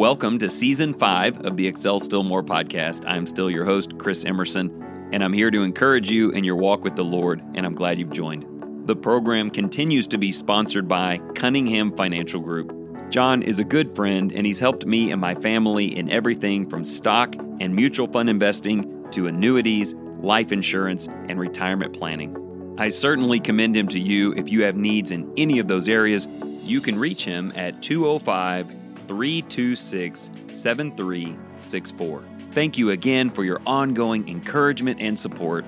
Welcome to season five of the Excel Still More podcast. I'm still your host, Chris Emerson, and I'm here to encourage you in your walk with the Lord, and I'm glad you've joined. The program continues to be sponsored by Cunningham Financial Group. Jon is a good friend, and he's helped me and my family in everything from stock and mutual fund investing to annuities, life insurance, and retirement planning. I certainly commend him to you if you have needs in any of those areas. You can reach him at 205 326 7364. Thank you again for your ongoing encouragement and support.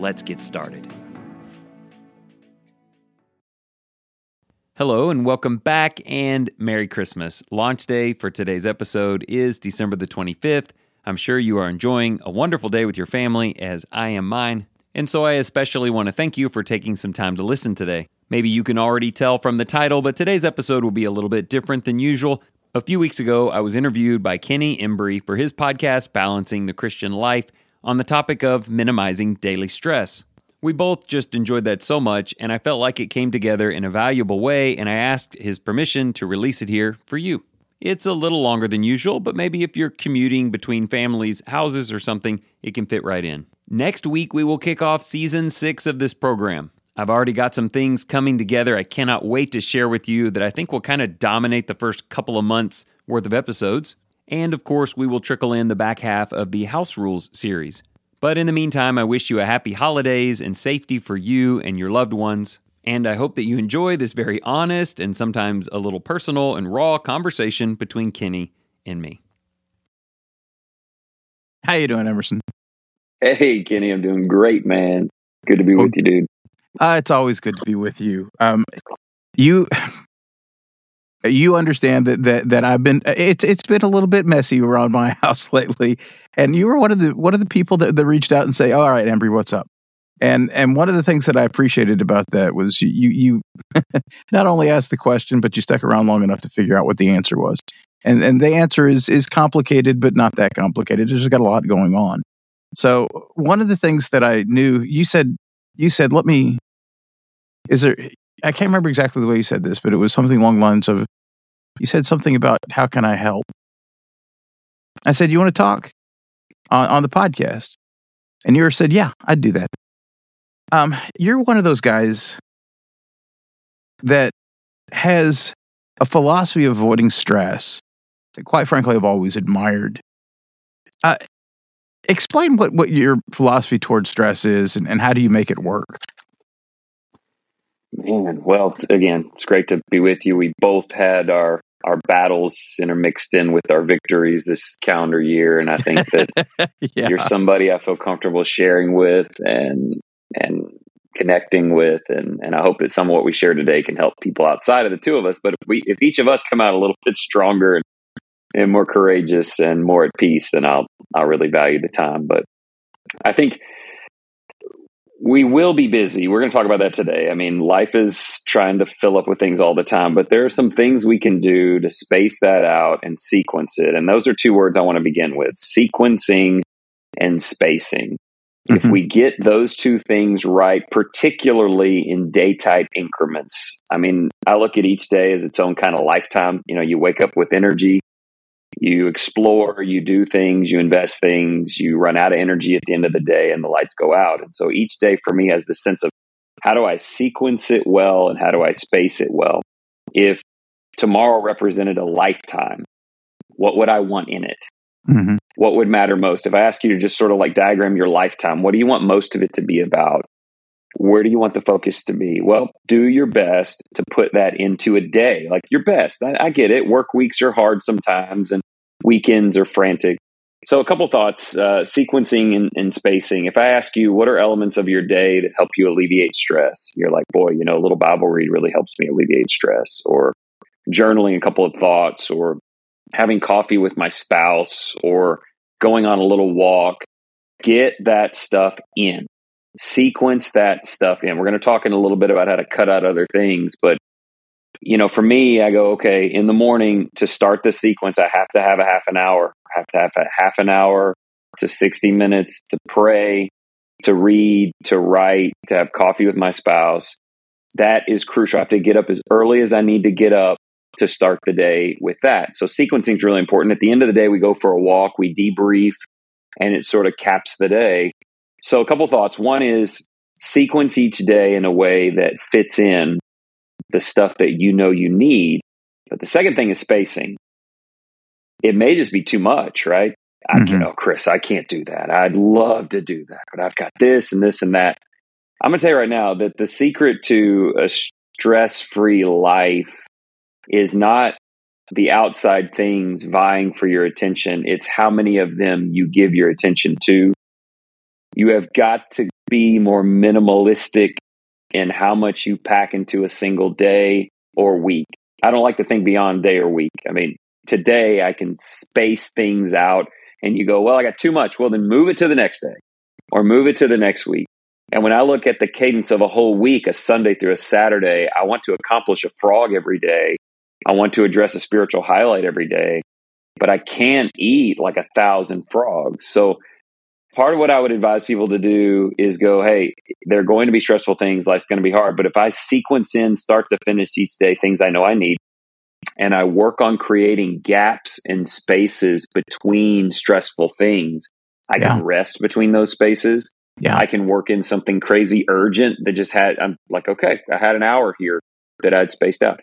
Let's get started. Hello and welcome back and Merry Christmas. Launch day for today's episode is December the 25th. I'm sure you are enjoying a wonderful day with your family as I am mine. And so I especially want to thank you for taking some time to listen today. Maybe you can already tell from the title, but today's episode will be a little bit different than usual. A few weeks ago, I was interviewed by Kenny Embry for his podcast, Balancing the Christian Life, on the topic of minimizing daily stress. We both just enjoyed that so much, and I felt like it came together in a valuable way, and I asked his permission to release it here for you. It's a little longer than usual, but maybe if you're commuting between families' houses or something, it can fit right in. Next week, we will kick off season six of this program. I've already got some things coming together I cannot wait to share with you that I think will kind of dominate the first couple of months worth of episodes. And of course, we will trickle in the back half of the House Rules series. But in the meantime, I wish you a happy holidays and safety for you and your loved ones. And I hope that you enjoy this very honest and sometimes a little personal and raw conversation between Kenny and me. How you doing, Emerson? Hey, Kenny, I'm doing great, man. Good to be with you, dude. Uh, it's always good to be with you. Um, you you understand that that that I've been it's it's been a little bit messy around my house lately, and you were one of the one of the people that, that reached out and say, "All right, Embry, what's up?" And and one of the things that I appreciated about that was you you not only asked the question, but you stuck around long enough to figure out what the answer was. And and the answer is is complicated, but not that complicated. It's just got a lot going on. So one of the things that I knew, you said, you said, let me. Is there? I can't remember exactly the way you said this, but it was something along the lines of, you said something about how can I help. I said, you want to talk on, on the podcast, and you said, yeah, I'd do that. Um, you're one of those guys that has a philosophy of avoiding stress that, quite frankly, I've always admired. Uh, explain what, what your philosophy towards stress is and, and how do you make it work? Man, well, again, it's great to be with you. We both had our our battles intermixed in with our victories this calendar year, and I think that yeah. you're somebody I feel comfortable sharing with and and connecting with, and and I hope that some of what we share today can help people outside of the two of us. But if we if each of us come out a little bit stronger and, and more courageous and more at peace, then I'll I'll really value the time. But I think we will be busy. We're going to talk about that today. I mean, life is trying to fill up with things all the time, but there are some things we can do to space that out and sequence it. And those are two words I want to begin with sequencing and spacing. Mm-hmm. If we get those two things right, particularly in day type increments, I mean, I look at each day as its own kind of lifetime. You know, you wake up with energy, you explore, you do things, you invest things, you run out of energy at the end of the day and the lights go out. And so each day for me has this sense of how do I sequence it well and how do I space it well? If tomorrow represented a lifetime, what would I want in it? Mm-hmm. What would matter most? If I ask you to just sort of like diagram your lifetime, what do you want most of it to be about? Where do you want the focus to be? Well, do your best to put that into a day, like your best. I, I get it. Work weeks are hard sometimes and weekends are frantic. So, a couple thoughts uh, sequencing and, and, spacing. If I ask you, what are elements of your day that help you alleviate stress? You're like, boy, you know, a little Bible read really helps me alleviate stress, or journaling a couple of thoughts, or having coffee with my spouse, or going on a little walk. Get that stuff in sequence that stuff in. We're going to talk in a little bit about how to cut out other things, but you know, for me, I go, okay, in the morning to start the sequence, I have to have a half an hour. I have to have a half an hour to 60 minutes to pray, to read, to write, to have coffee with my spouse. That is crucial. I have to get up as early as I need to get up to start the day with that. So sequencing is really important. At the end of the day, we go for a walk, we debrief, and it sort of caps the day. So a couple thoughts. One is sequence each day in a way that fits in the stuff that you know you need. But the second thing is spacing. It may just be too much, right? I mm-hmm. can't, oh, Chris, I can't do that. I'd love to do that, but I've got this and this and that. I'm going to tell you right now that the secret to a stress free life is not the outside things vying for your attention, it's how many of them you give your attention to. You have got to be more minimalistic in how much you pack into a single day or week. I don't like to think beyond day or week. I mean, today I can space things out and you go, well, I got too much. Well, then move it to the next day or move it to the next week. And when I look at the cadence of a whole week, a Sunday through a Saturday, I want to accomplish a frog every day. I want to address a spiritual highlight every day, but I can't eat like a thousand frogs. So part of what I would advise people to do is go, hey, there are going to be stressful things. Life's going to be hard. But if I sequence in start to finish each day things I know I need, and I work on creating gaps and spaces between stressful things, I yeah. can rest between those spaces. Yeah. I can work in something crazy urgent that just had, I'm like, okay, I had an hour here that I'd spaced out.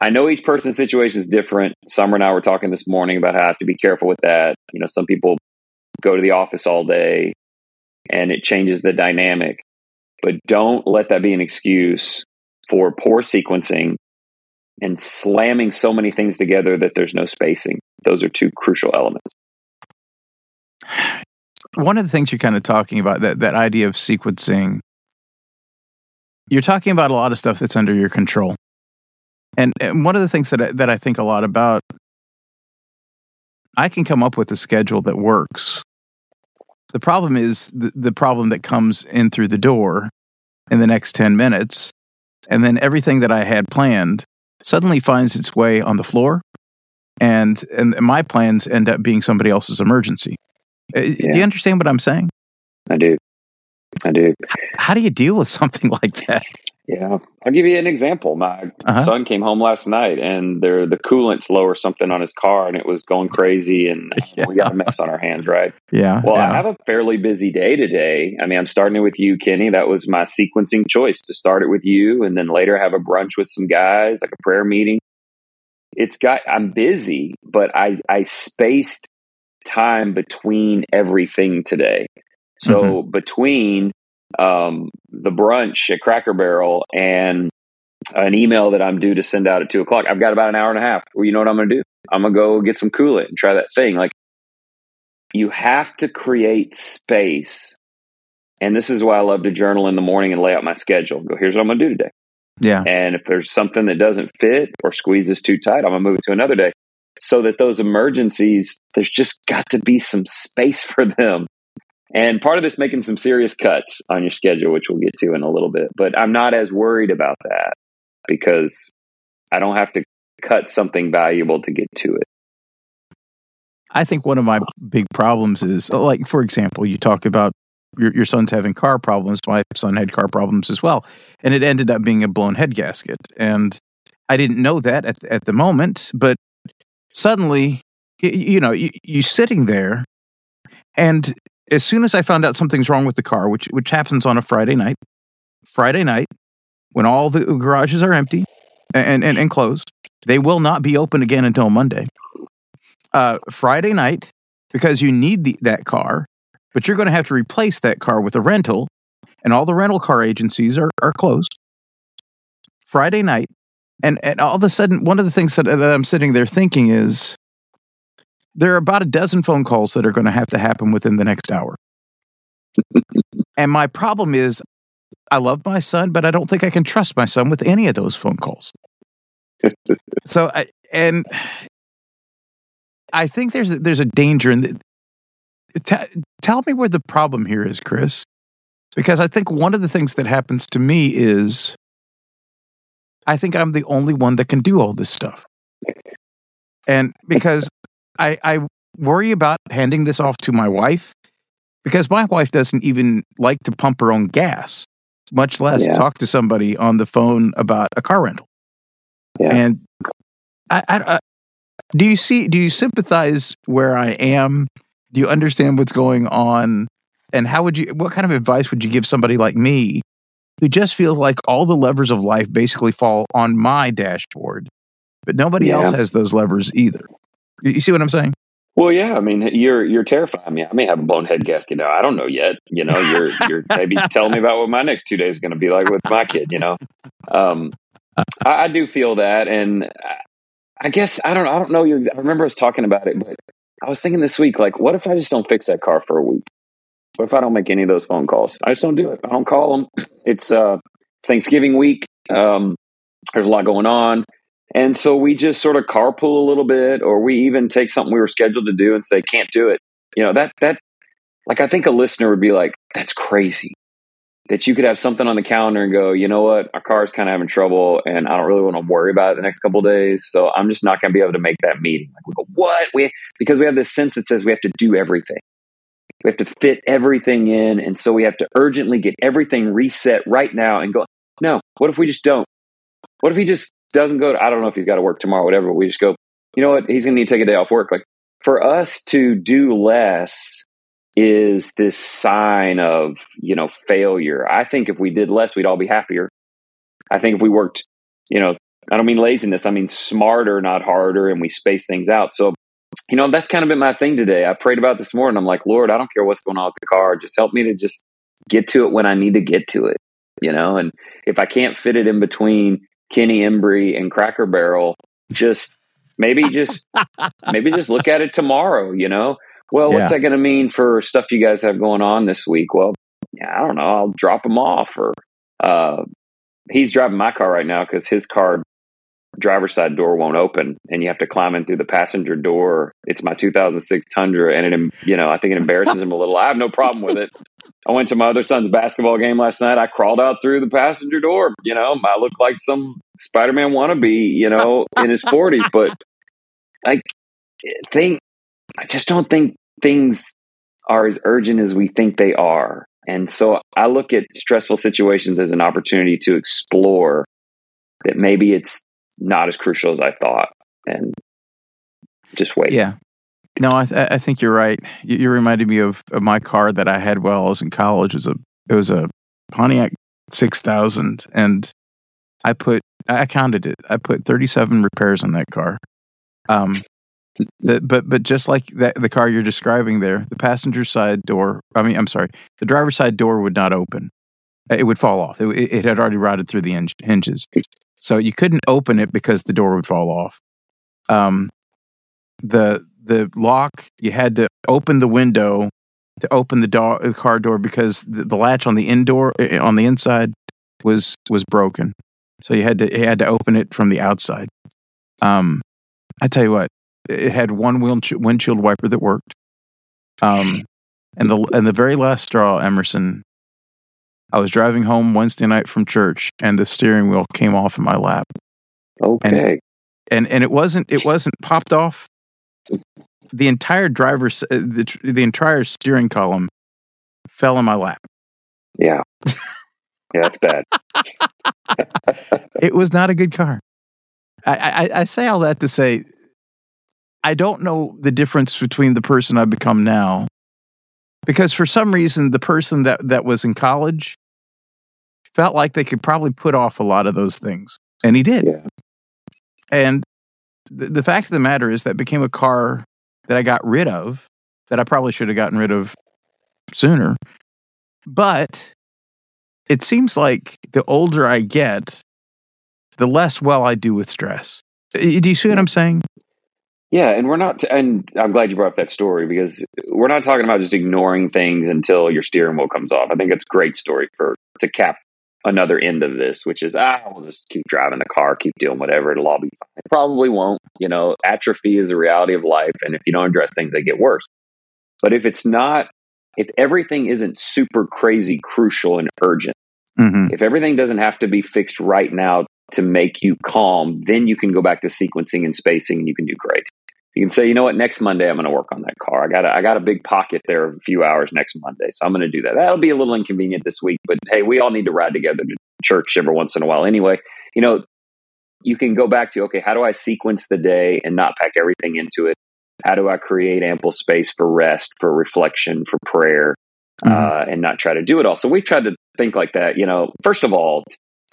I know each person's situation is different. Summer and I were talking this morning about how I have to be careful with that. You know, some people go to the office all day and it changes the dynamic. But don't let that be an excuse for poor sequencing and slamming so many things together that there's no spacing. Those are two crucial elements. One of the things you're kind of talking about that that idea of sequencing you're talking about a lot of stuff that's under your control. And, and one of the things that I, that I think a lot about I can come up with a schedule that works the problem is the, the problem that comes in through the door in the next 10 minutes. And then everything that I had planned suddenly finds its way on the floor. And, and my plans end up being somebody else's emergency. Yeah. Uh, do you understand what I'm saying? I do. I do. How do you deal with something like that? Yeah, I'll give you an example. My uh-huh. son came home last night, and there the coolant's low or something on his car, and it was going crazy, and yeah. we got a mess on our hands, right? Yeah. Well, yeah. I have a fairly busy day today. I mean, I'm starting it with you, Kenny. That was my sequencing choice to start it with you, and then later have a brunch with some guys, like a prayer meeting. It's got. I'm busy, but I I spaced time between everything today. So mm-hmm. between um, the brunch at Cracker Barrel and an email that I'm due to send out at two o'clock. I've got about an hour and a half. Well, you know what I'm going to do? I'm going to go get some Kool Aid and try that thing. Like, you have to create space. And this is why I love to journal in the morning and lay out my schedule. Go, here's what I'm going to do today. Yeah. And if there's something that doesn't fit or squeezes too tight, I'm going to move it to another day. So that those emergencies, there's just got to be some space for them. And part of this making some serious cuts on your schedule, which we'll get to in a little bit. But I'm not as worried about that because I don't have to cut something valuable to get to it. I think one of my big problems is oh, like, for example, you talk about your, your son's having car problems. My son had car problems as well. And it ended up being a blown head gasket. And I didn't know that at, at the moment, but suddenly, you, you know, you, you sitting there and as soon as I found out something's wrong with the car, which which happens on a Friday night, Friday night, when all the garages are empty and, and, and closed, they will not be open again until Monday. Uh, Friday night, because you need the, that car, but you're going to have to replace that car with a rental, and all the rental car agencies are, are closed. Friday night, and, and all of a sudden, one of the things that, that I'm sitting there thinking is, there are about a dozen phone calls that are going to have to happen within the next hour. and my problem is, I love my son, but I don't think I can trust my son with any of those phone calls. so, I, and I think there's a, there's a danger in. The, t- tell me where the problem here is, Chris, because I think one of the things that happens to me is, I think I'm the only one that can do all this stuff, and because I, I worry about handing this off to my wife because my wife doesn't even like to pump her own gas, much less yeah. talk to somebody on the phone about a car rental. Yeah. And I, I, I, do you see? Do you sympathize where I am? Do you understand what's going on? And how would you? What kind of advice would you give somebody like me, who just feels like all the levers of life basically fall on my dashboard, but nobody yeah. else has those levers either? You see what I'm saying? Well, yeah. I mean, you're you're terrifying me. I may have a blown head gasket now. I don't know yet. You know, you're you're maybe telling me about what my next two days is going to be like with my kid. You know, um, I, I, do feel that, and I guess I don't. I don't know. You. I remember us talking about it, but I was thinking this week, like, what if I just don't fix that car for a week? What if I don't make any of those phone calls? I just don't do it. I don't call them. It's uh, Thanksgiving week. Um, there's a lot going on. And so we just sort of carpool a little bit, or we even take something we were scheduled to do and say, can't do it. You know, that, that, like, I think a listener would be like, that's crazy that you could have something on the calendar and go, you know what, our car's kind of having trouble and I don't really want to worry about it the next couple days. So I'm just not going to be able to make that meeting. Like we go, what? We, because we have this sense that says we have to do everything. We have to fit everything in. And so we have to urgently get everything reset right now and go, no, what if we just don't? What if we just doesn't go to, I don't know if he's got to work tomorrow, whatever. We just go, you know what? He's going to need to take a day off work. Like for us to do less is this sign of, you know, failure. I think if we did less, we'd all be happier. I think if we worked, you know, I don't mean laziness, I mean smarter, not harder, and we space things out. So, you know, that's kind of been my thing today. I prayed about this morning. I'm like, Lord, I don't care what's going on with the car. Just help me to just get to it when I need to get to it, you know? And if I can't fit it in between Kenny Embry and Cracker Barrel, just maybe just maybe just look at it tomorrow, you know? Well, what's that going to mean for stuff you guys have going on this week? Well, yeah, I don't know. I'll drop him off or uh, he's driving my car right now because his car driver's side door won't open and you have to climb in through the passenger door. It's my 2006 Tundra and it, you know, I think it embarrasses him a little. I have no problem with it. I went to my other son's basketball game last night. I crawled out through the passenger door. You know, I look like some Spider Man wannabe, you know, in his 40s. But I think, I just don't think things are as urgent as we think they are. And so I look at stressful situations as an opportunity to explore that maybe it's not as crucial as I thought and just wait. Yeah. No, I, th- I think you're right. You, you reminded me of, of, my car that I had while I was in college. It was a it was a Pontiac six thousand, and I put I counted it. I put thirty seven repairs on that car. Um, the, but but just like that, the car you're describing there, the passenger side door. I mean, I'm sorry, the driver's side door would not open. It would fall off. It, it had already rotted through the hinges, so you couldn't open it because the door would fall off. Um, the the lock, you had to open the window to open the, door, the car door because the, the latch on the indoor on the inside was was broken. So you had to you had to open it from the outside. Um, I tell you what, it had one windshield wiper that worked. Um, and the and the very last straw, Emerson. I was driving home Wednesday night from church, and the steering wheel came off in my lap. Okay. And it, and, and it wasn't it wasn't popped off the entire driver's uh, the the entire steering column fell in my lap. Yeah, yeah, that's bad. it was not a good car. I, I, I say all that to say I don't know the difference between the person I've become now, because for some reason the person that that was in college felt like they could probably put off a lot of those things, and he did. Yeah. And the, the fact of the matter is that became a car that I got rid of that I probably should have gotten rid of sooner. But it seems like the older I get, the less well I do with stress. Do you see what I'm saying? Yeah, and we're not, and I'm glad you brought up that story because we're not talking about just ignoring things until your steering wheel comes off. I think it's a great story for to cap another end of this, which is, ah, we'll just keep driving the car, keep doing whatever, it'll all be fine. It probably won't. You know, atrophy is a reality of life. And if you don't address things, they get worse. But if it's not, if everything isn't super crazy, crucial, and urgent, mm-hmm. if everything doesn't have to be fixed right now to make you calm, then you can go back to sequencing and spacing and you can do great you can say, you know what, next Monday I'm going to work on that car. I got a, I got a big pocket there of a few hours next Monday, so I'm going to do that. That'll be a little inconvenient this week, but hey, we all need to ride together to church every once in a while anyway. You know, you can go back to okay, how do I sequence the day and not pack everything into it? How do I create ample space for rest, for reflection, for prayer, mm-hmm. uh, and not try to do it all? So we've tried to think like that. You know, first of all,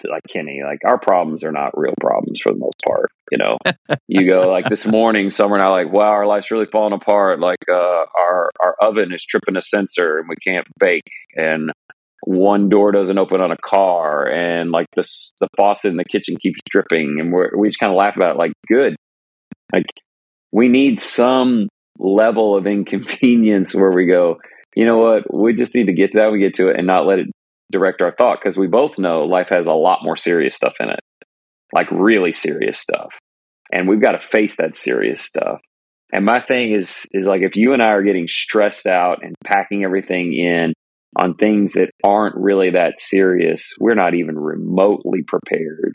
like Kenny, like our problems are not real problems for the most part. You know, you go like this morning, Summer and I like, wow, our life's really falling apart. Like uh, our our oven is tripping a sensor and we can't bake, and one door doesn't open on a car, and like this the faucet in the kitchen keeps dripping, and we we just kind of laugh about it, like good, like we need some level of inconvenience where we go. You know what? We just need to get to that. We get to it and not let it direct our thought because we both know life has a lot more serious stuff in it, like really serious stuff. And we've got to face that serious stuff. And my thing is is like if you and I are getting stressed out and packing everything in on things that aren't really that serious, we're not even remotely prepared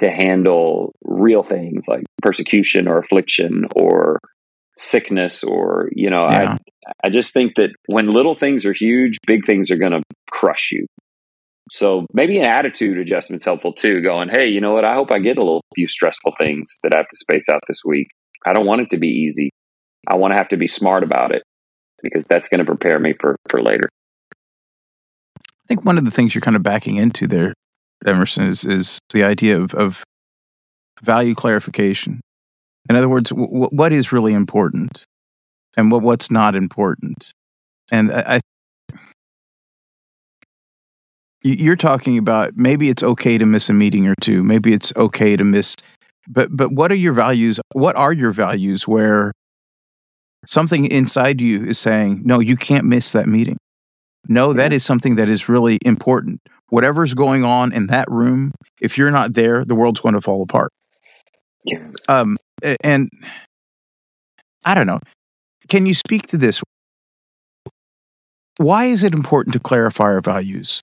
to handle real things like persecution or affliction or sickness or you know yeah. i i just think that when little things are huge big things are going to crush you. So maybe an attitude adjustment's helpful too going hey you know what? I hope i get a little few stressful things that i have to space out this week. I don't want it to be easy. I want to have to be smart about it because that's going to prepare me for for later. I think one of the things you're kind of backing into there emerson is is the idea of of value clarification in other words, w- what is really important and what, what's not important? And I, I you're talking about maybe it's okay to miss a meeting or two maybe it's okay to miss but but what are your values what are your values where something inside you is saying no you can't miss that meeting no that is something that is really important whatever's going on in that room if you're not there the world's going to fall apart yeah. um and I don't know. Can you speak to this? Why is it important to clarify our values?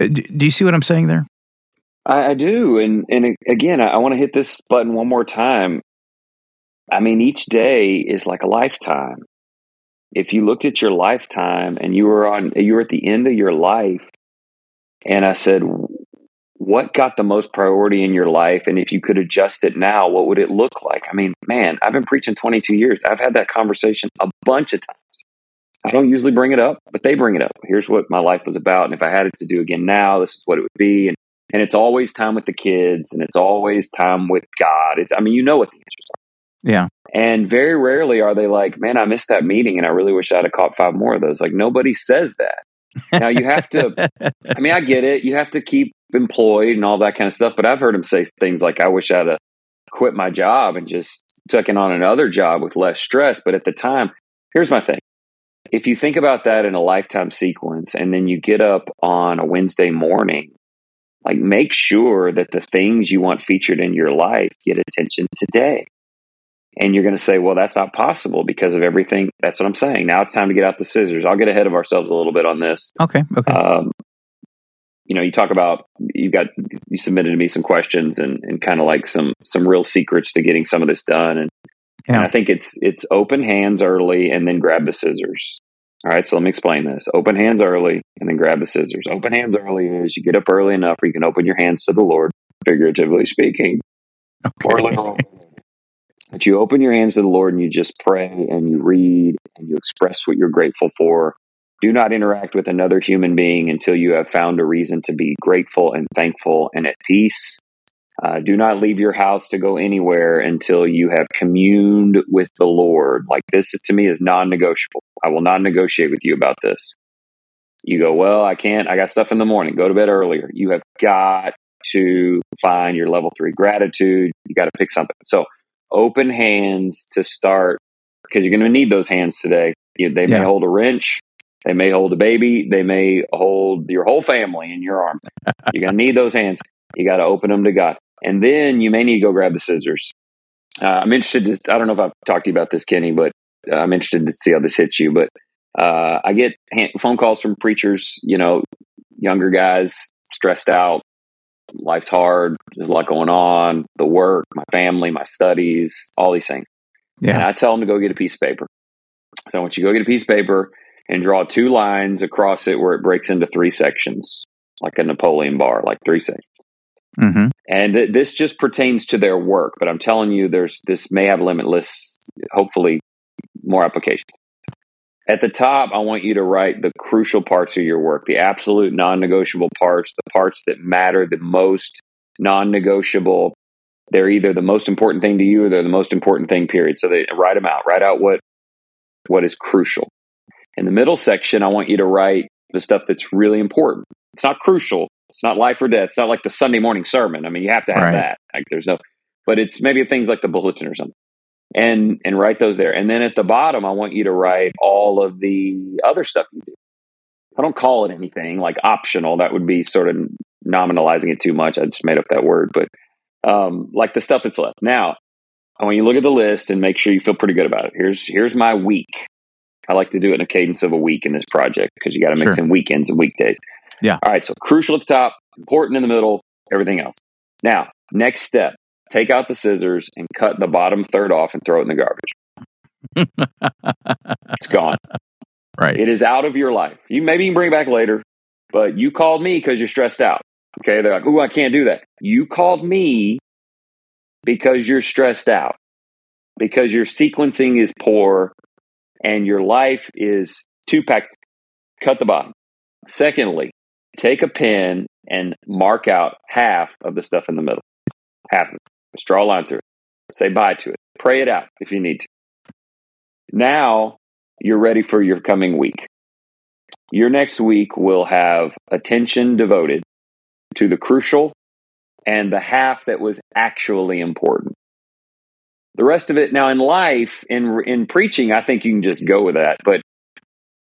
Uh, do you see what I'm saying there? I, I do, and and again, I, I want to hit this button one more time. I mean, each day is like a lifetime. If you looked at your lifetime and you were on, you were at the end of your life, and I said, what got the most priority in your life? And if you could adjust it now what would it look like? I mean man i've been preaching 22 years. I've had that conversation a bunch of times. I don't usually bring it up but they bring it up. Here's what my life was about and if i had it to do again now this is what it would be. And and it's always time with the kids and it's always time with god. It's i mean you know what the answers are. Yeah. And very rarely are they like man i missed that meeting and i really wish i'd have caught five more of those. Like nobody says that. Now you have to i mean i get it. You have to keep employed and all that kind of stuff. But I've heard him say things like, I wish I'd have quit my job and just taken on another job with less stress. But at the time, here's my thing. If you think about that in a lifetime sequence and then you get up on a Wednesday morning, like make sure that the things you want featured in your life get attention today. And you're going to say, well, that's not possible because of everything. That's what I'm saying. Now it's time to get out the scissors. I'll get ahead of ourselves a little bit on this. Okay. Okay. Um, you know, you talk about you got you submitted to me some questions and, and kind of like some some real secrets to getting some of this done. And, yeah. and I think it's it's open hands early and then grab the scissors. All right, so let me explain this. Open hands early and then grab the scissors. Open hands early is you get up early enough where you can open your hands to the Lord, figuratively speaking, okay. or literal. But you open your hands to the Lord and you just pray and you read and you express what you're grateful for do not interact with another human being until you have found a reason to be grateful and thankful and at peace. Uh, do not leave your house to go anywhere until you have communed with the Lord. Like this to me is non negotiable. I will not negotiate with you about this. You go, well, I can't. I got stuff in the morning. Go to bed earlier. You have got to find your level three gratitude. You got to pick something. So open hands to start because you're going to need those hands today. They yeah. may hold a wrench. They may hold a baby. They may hold your whole family in your arm. You're going to need those hands. You got to open them to God. And then you may need to go grab the scissors. Uh, I'm interested to, I don't know if I've talked to you about this, Kenny, but uh, I'm interested to see how this hits you. But uh, I get hand, phone calls from preachers, you know, younger guys, stressed out. Life's hard. There's a lot going on. The work, my family, my studies, all these things. Yeah. And I tell them to go get a piece of paper. So I want you to go get a piece of paper and draw two lines across it where it breaks into three sections, like a Napoleon bar, like three sections. Mm-hmm. And th- this just pertains to their work, but I'm telling you, there's this may have limitless, hopefully, more applications. At the top, I want you to write the crucial parts of your work, the absolute non negotiable parts, the parts that matter the most, non negotiable. They're either the most important thing to you or they're the most important thing, period. So they write them out. Write out what what is crucial. In the middle section, I want you to write the stuff that's really important. It's not crucial. It's not life or death. It's not like the Sunday morning sermon. I mean, you have to have right. that. Like there's no, but it's maybe things like the bulletin or something and and write those there. And then at the bottom, I want you to write all of the other stuff you do. I don't call it anything like optional. That would be sort of nominalizing it too much. I just made up that word, but um, like the stuff that's left. Now, I want you to look at the list and make sure you feel pretty good about it. Here's here's my week. I like to do it in a cadence of a week in this project because you got to mix sure. in weekends and weekdays. Yeah. All right. So crucial at the top, important in the middle, everything else. Now, next step take out the scissors and cut the bottom third off and throw it in the garbage. it's gone. Right. It is out of your life. You maybe you can bring it back later, but you called me because you're stressed out. Okay. They're like, oh, I can't do that. You called me because you're stressed out, because your sequencing is poor and your life is two pack. Cut the bottom. Secondly, take a pen and mark out half of the stuff in the middle. Half of it. Just draw a line through it. Say bye to it. Pray it out if you need to. Now you're ready for your coming week. Your next week will have attention devoted to the crucial and the half that was actually important. The rest of it now in life, in in preaching, I think you can just go with that. But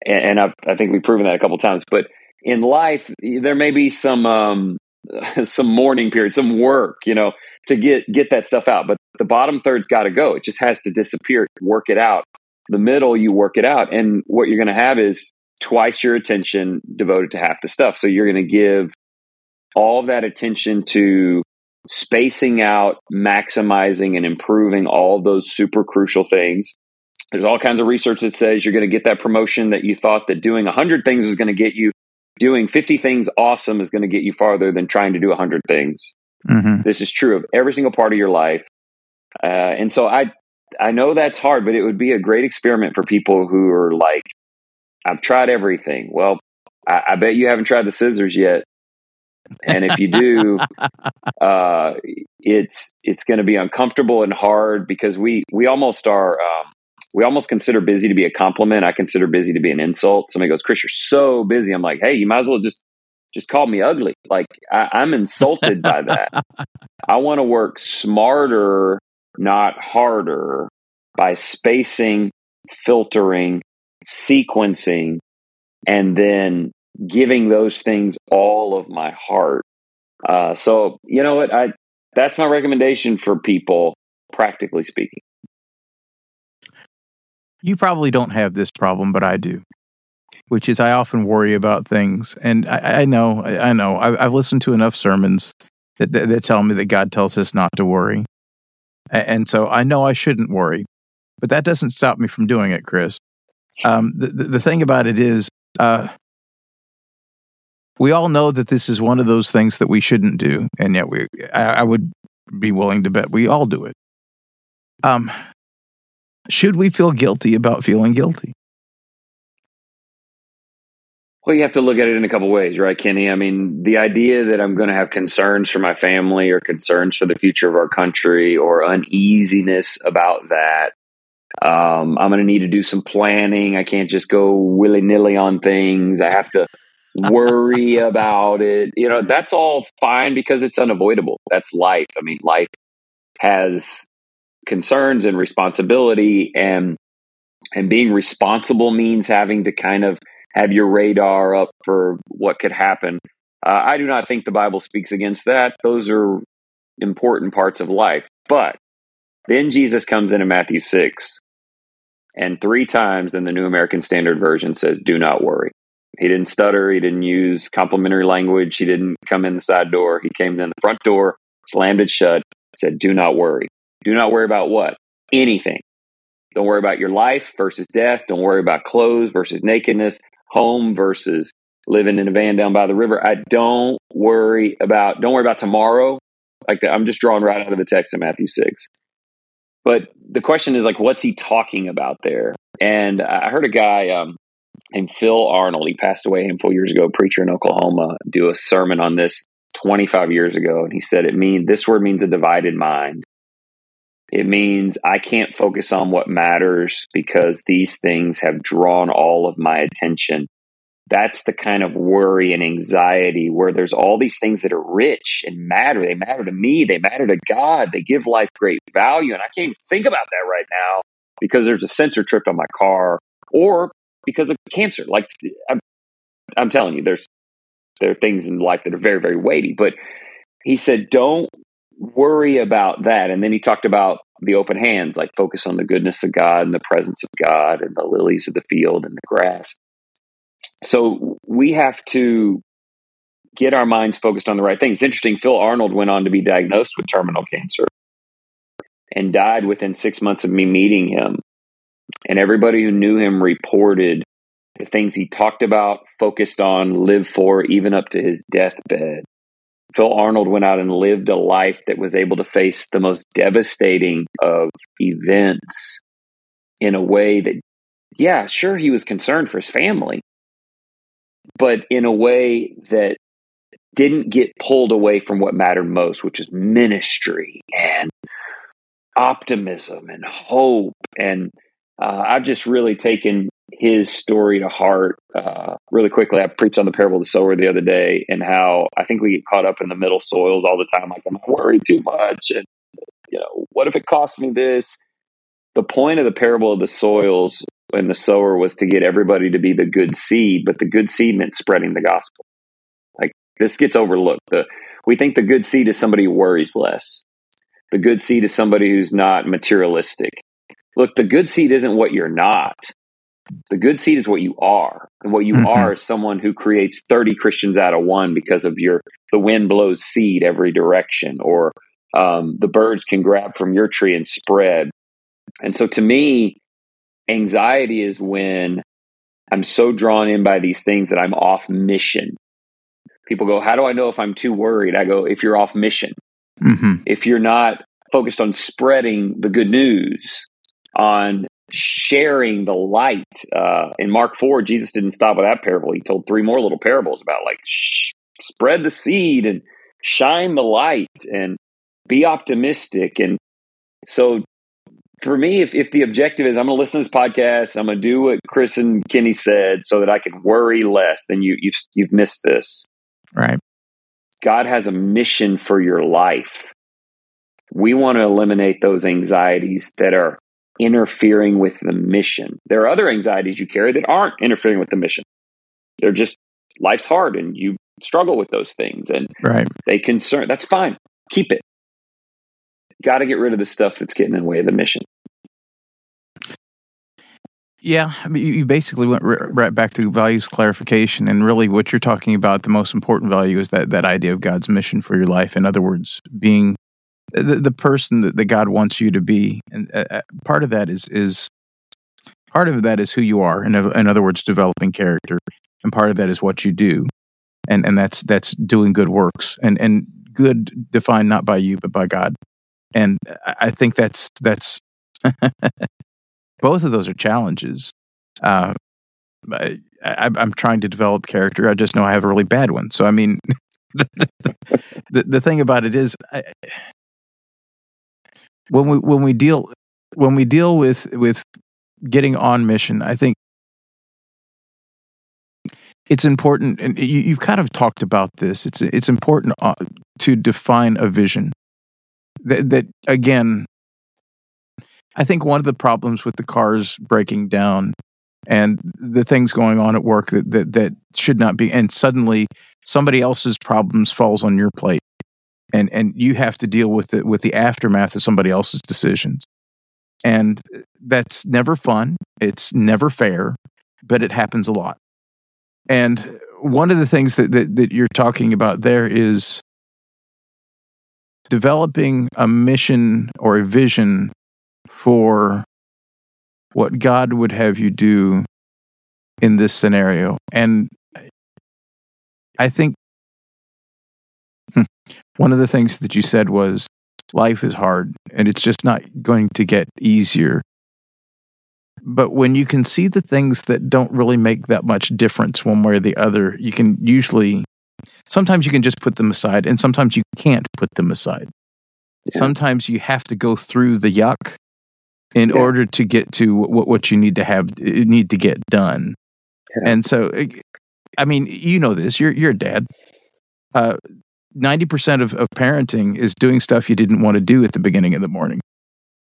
and I've, I think we've proven that a couple times. But in life, there may be some um, some mourning period, some work, you know, to get get that stuff out. But the bottom third's got to go. It just has to disappear. Work it out. The middle, you work it out, and what you're going to have is twice your attention devoted to half the stuff. So you're going to give all that attention to spacing out, maximizing, and improving all those super crucial things. There's all kinds of research that says you're going to get that promotion that you thought that doing 100 things is going to get you doing 50 things awesome is going to get you farther than trying to do 100 things. Mm-hmm. This is true of every single part of your life. Uh, and so I, I know that's hard, but it would be a great experiment for people who are like, I've tried everything. Well, I, I bet you haven't tried the scissors yet. And if you do, uh, it's it's going to be uncomfortable and hard because we we almost are um, we almost consider busy to be a compliment. I consider busy to be an insult. Somebody goes, Chris, you're so busy. I'm like, hey, you might as well just just call me ugly. Like I, I'm insulted by that. I want to work smarter, not harder, by spacing, filtering, sequencing, and then giving those things all of my heart. Uh, so you know what? I that's my recommendation for people, practically speaking. You probably don't have this problem, but I do, which is I often worry about things. And I, I know, I, I know, I've, I've, listened to enough sermons that, that, that, tell me that God tells us not to worry. And so I know I shouldn't worry, but that doesn't stop me from doing it, Chris. Um, the, the, the, thing about it is, uh, we all know that this is one of those things that we shouldn't do, and yet we, I, I would be willing to bet we all do it. Um, should we feel guilty about feeling guilty? Well, you have to look at it in a couple ways, right, Kenny? I mean, the idea that I'm going to have concerns for my family or concerns for the future of our country or uneasiness about that. Um, I'm going to need to do some planning. I can't just go willy nilly on things. I have to worry about it. You know, that's all fine because it's unavoidable. That's life. I mean, life has concerns and responsibility and and being responsible means having to kind of have your radar up for what could happen. Uh, I do not think the Bible speaks against that. Those are important parts of life. But then Jesus comes in in Matthew 6 and three times in the New American Standard Version says, Do not worry. He didn't stutter. He didn't use complimentary language. He didn't come in the side door. He came in the front door, slammed it shut, said, Do not worry. Do not worry about what? Anything. Don't worry about your life versus death. Don't worry about clothes versus nakedness, home versus living in a van down by the river. I don't worry about don't worry about tomorrow. Like I'm just drawing right out of the text in Matthew six. But the question is like, what's he talking about there? And I heard a guy um, named Phil Arnold. He passed away a handful years ago, preacher in Oklahoma, do a sermon on this 25 years ago, and he said it mean this word means a divided mind. It means I can't focus on what matters because these things have drawn all of my attention that's the kind of worry and anxiety where there's all these things that are rich and matter. They matter to me. They matter to God. They give life great value. And I can't even think about that right now because there's a sensor tripped on my car or because of cancer. Like I'm, I'm telling you, there's, there are things in life that are very, very weighty. But he said, don't worry about that. And then he talked about the open hands, like focus on the goodness of God and the presence of God and the lilies of the field and the grass. So we have to get our minds focused on the right things. It's interesting. Phil Arnold went on to be diagnosed with terminal cancer and died within six months of me meeting him. And everybody who knew him reported the things he talked about, focused on, lived for, even up to his deathbed. Phil Arnold went out and lived a life that was able to face the most devastating of events in a way that, yeah, sure, he was concerned for his family, but in a way that didn't get pulled away from what mattered most, which is ministry and optimism and hope. And uh, I've just really taken his story to heart uh, really quickly. I preached on the parable of the sower the other day and how I think we get caught up in the middle soils all the time. Like, am I'm worried too much. And, you know, what if it costs me this? The point of the parable of the soils and the sower was to get everybody to be the good seed, but the good seed meant spreading the gospel. Like this gets overlooked. The we think the good seed is somebody who worries less. The good seed is somebody who's not materialistic. Look, the good seed isn't what you're not. The good seed is what you are. And what you mm-hmm. are is someone who creates 30 Christians out of one because of your the wind blows seed every direction or um, the birds can grab from your tree and spread. And so to me, Anxiety is when I'm so drawn in by these things that I'm off mission. People go, How do I know if I'm too worried? I go, If you're off mission, mm-hmm. if you're not focused on spreading the good news, on sharing the light. Uh, in Mark 4, Jesus didn't stop with that parable. He told three more little parables about like sh- spread the seed and shine the light and be optimistic. And so for me, if, if the objective is I'm going to listen to this podcast, I'm going to do what Chris and Kenny said so that I can worry less, then you, you've, you've missed this. Right. God has a mission for your life. We want to eliminate those anxieties that are interfering with the mission. There are other anxieties you carry that aren't interfering with the mission. They're just life's hard and you struggle with those things and right. they concern. That's fine. Keep it. Got to get rid of the stuff that's getting in the way of the mission. Yeah, I mean, you basically went right back to values clarification, and really, what you're talking about, the most important value is that that idea of God's mission for your life. In other words, being the, the person that, that God wants you to be, and uh, uh part of that is is part of that is who you are. In, in other words, developing character, and part of that is what you do, and and that's that's doing good works, and and good defined not by you but by God and I think that's that's both of those are challenges. Uh, I, am trying to develop character. I just know I have a really bad one. So I mean, the, the, the thing about it is, I, when we when we deal when we deal with with getting on mission, I think it's important, and you, have kind of talked about this. It's it's important uh, to define a vision that, that again, I think one of the problems with the cars breaking down and the things going on at work that, that, that should not be, and suddenly somebody else's problems falls on your plate, and and you have to deal with it with the aftermath of somebody else's decisions, and that's never fun. It's never fair, but it happens a lot. And one of the things that, that, that you're talking about there is developing a mission or a vision for what God would have you do in this scenario. And I think hmm, one of the things that you said was life is hard and it's just not going to get easier. But when you can see the things that don't really make that much difference one way or the other, you can usually, sometimes you can just put them aside and sometimes you can't put them aside. Yeah. Sometimes you have to go through the yuck in yeah. order to get to what, what you need to have, need to get done. Yeah. And so, I mean, you know this, you're, you're a dad. Uh, 90% of, of parenting is doing stuff you didn't want to do at the beginning of the morning.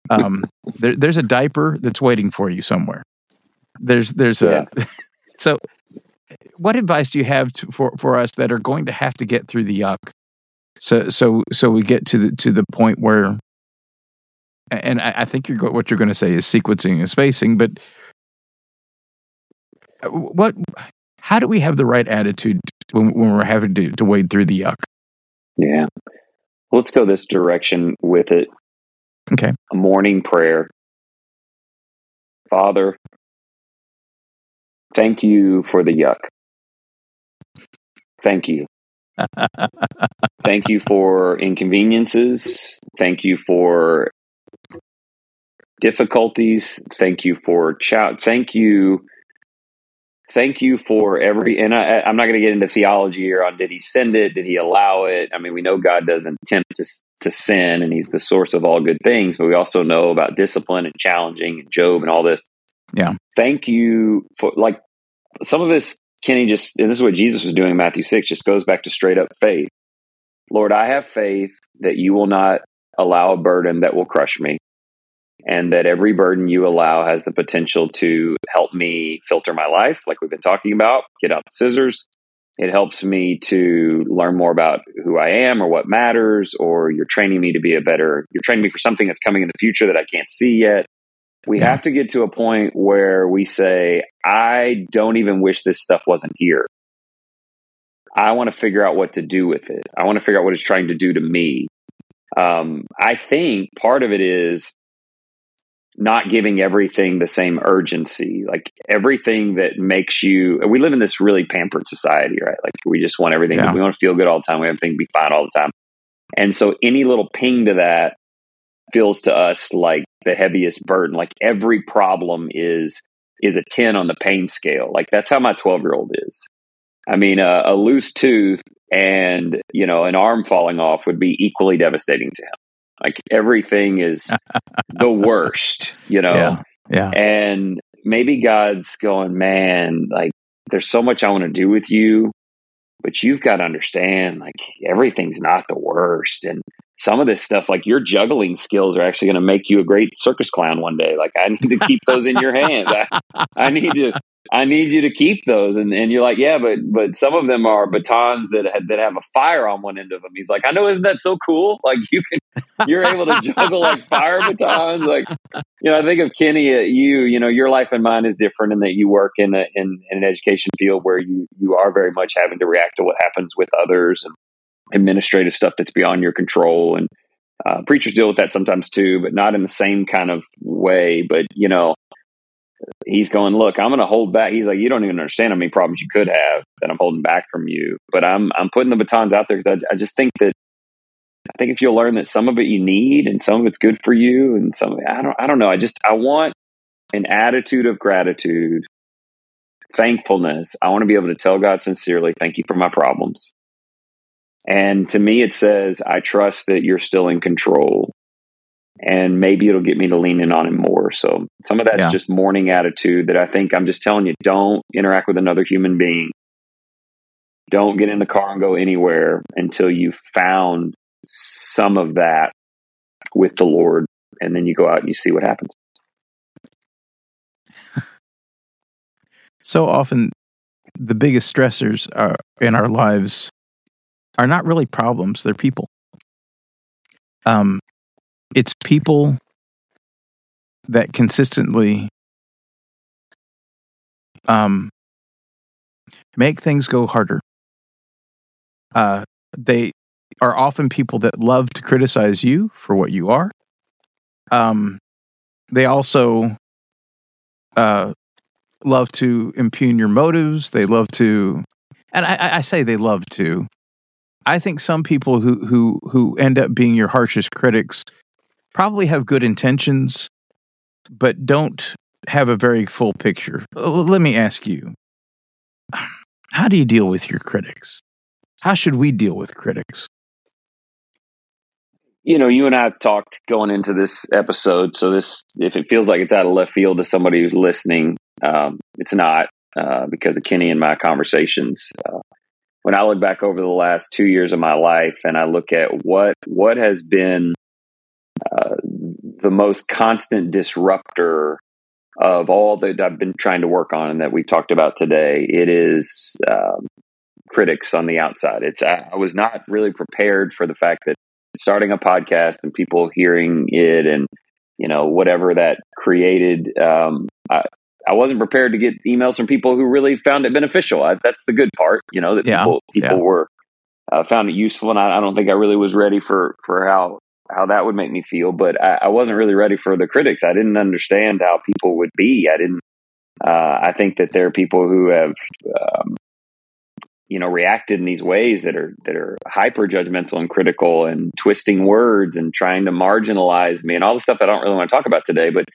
Um, there, there's a diaper that's waiting for you somewhere. There's, there's yeah. a, so what advice do you have to, for, for us that are going to have to get through the yuck? So, so, so we get to the, to the point where, and I, I think you're, what you're going to say is sequencing and spacing, but uh, what, how do we have the right attitude when, when we're having to, to wade through the yuck? Yeah. Let's go this direction with it. Okay. A morning prayer. Father, thank you for the yuck. Thank you. thank you for inconveniences. Thank you for difficulties. Thank you for chat. Thank you thank you for every and I, am not going to get into theology here on did he send it did he allow it? I mean we know god doesn't tempt to, to sin and he's the source of all good things but we also know about discipline and challenging and job and all this. Yeah. Thank you for like some of this kenny just and this is what jesus was doing in matthew 6 just goes back to straight up faith. Lord i have faith that you will not allow a burden that will crush me and that every burden you allow has the potential to help me filter my life, like we've been talking about, get out the scissors. It helps me to learn more about who I am or what matters, or you're training me to be a better, you're training me for something that's coming in the future that I can't see yet. We yeah. have to get to a point where we say, I don't even wish this stuff wasn't here. I want to figure out what to do with it. I want to figure out what it's trying to do to me. Um, I think part of it is not giving everything the same urgency. Like everything that makes you we live in this really pampered society right? Like we just want everything yeah. we want to feel good all the time we want everything to be fine all the time. And so any little ping to that feels to us like the heaviest burden. Like every problem is is a 10 on the pain scale. Like that's how my 12 year old is. I mean uh, a loose tooth and you know an arm falling off would be equally devastating to him like everything is the worst, you know? Yeah. yeah. And maybe God's going, man, like there's so much I want to do with you, but you've got to understand, like everything's not the worst. And some of this stuff, like your juggling skills are actually going to make you a great circus clown one day. Like I need to keep those in your hands. I, I need to I need you to keep those. And, and you're like, yeah, but, but some of them are batons that that have a fire on one end of them. He's like, I know, isn't that so cool? Like you can, you're able to juggle like fire batons. Like, you know, I think of Kenny, uh, you, you know, your life and mine is different in that you work in a, in, in an education field where you, you are very much having to react to what happens with others and administrative stuff that's beyond your control. And, uh, preachers deal with that sometimes too, but not in the same kind of way. But, you know, he's going, look, I'm going to hold back. He's like, you don't even understand how many problems you could have that I'm holding back from you. But I'm I'm putting the batons out there because I, I just think that I think if you'll learn that some of it you need and some of it's good for you and some I don't I don't know. I just I want an attitude of gratitude, thankfulness. I want to be able to tell God sincerely, thank you for my problems. And to me, it says, I trust that you're still in control and maybe it'll get me to lean in on him more. So some of that's yeah. just morning attitude that I think I'm just telling you, don't interact with another human being. Don't get in the car and go anywhere until you've found some of that with the Lord. And then you go out and you see what happens. So often, the biggest stressors are, in our lives are not really problems, they're people. Um, it's people that consistently um, make things go harder. Uh, they are often people that love to criticize you for what you are. Um, they also uh, love to impugn your motives. They love to and I, I say they love to. I think some people who who who end up being your harshest critics probably have good intentions, but don't have a very full picture. Let me ask you: How do you deal with your critics? How should we deal with critics? You know, you and I have talked going into this episode. So this, if it feels like it's out of left field to somebody who's listening, um, it's not uh, because of Kenny and my conversations. Uh, when I look back over the last two years of my life and I look at what what has been uh, the most constant disruptor of all that I've been trying to work on and that we talked about today, it is um, critics on the outside. It's I, I was not really prepared for the fact that starting a podcast and people hearing it and you know whatever that created um, I, I wasn't prepared to get emails from people who really found it beneficial. I, that's the good part, you know, that yeah, people people yeah. were uh, found it useful, and I, I, don't think I really was ready for for how how that would make me feel. But I, I wasn't really ready for the critics. I didn't understand how people would be. I didn't. Uh, I think that there are people who have, um, you know, reacted in these ways that are that are hyper judgmental and critical and twisting words and trying to marginalize me and all the stuff I don't really want to talk about today. But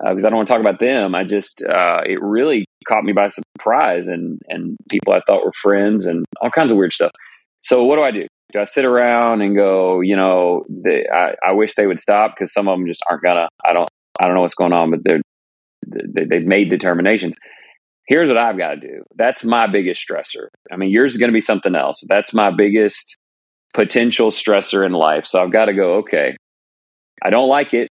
because uh, I don't want to talk about them. I just uh, it really caught me by surprise, and and people I thought were friends, and all kinds of weird stuff. So what do I do? Do I sit around and go, you know, they, I, I wish they would stop because some of them just aren't gonna. I don't I don't know what's going on, but they're they, they've made determinations. Here's what I've got to do. That's my biggest stressor. I mean, yours is going to be something else. That's my biggest potential stressor in life. So I've got to go. Okay, I don't like it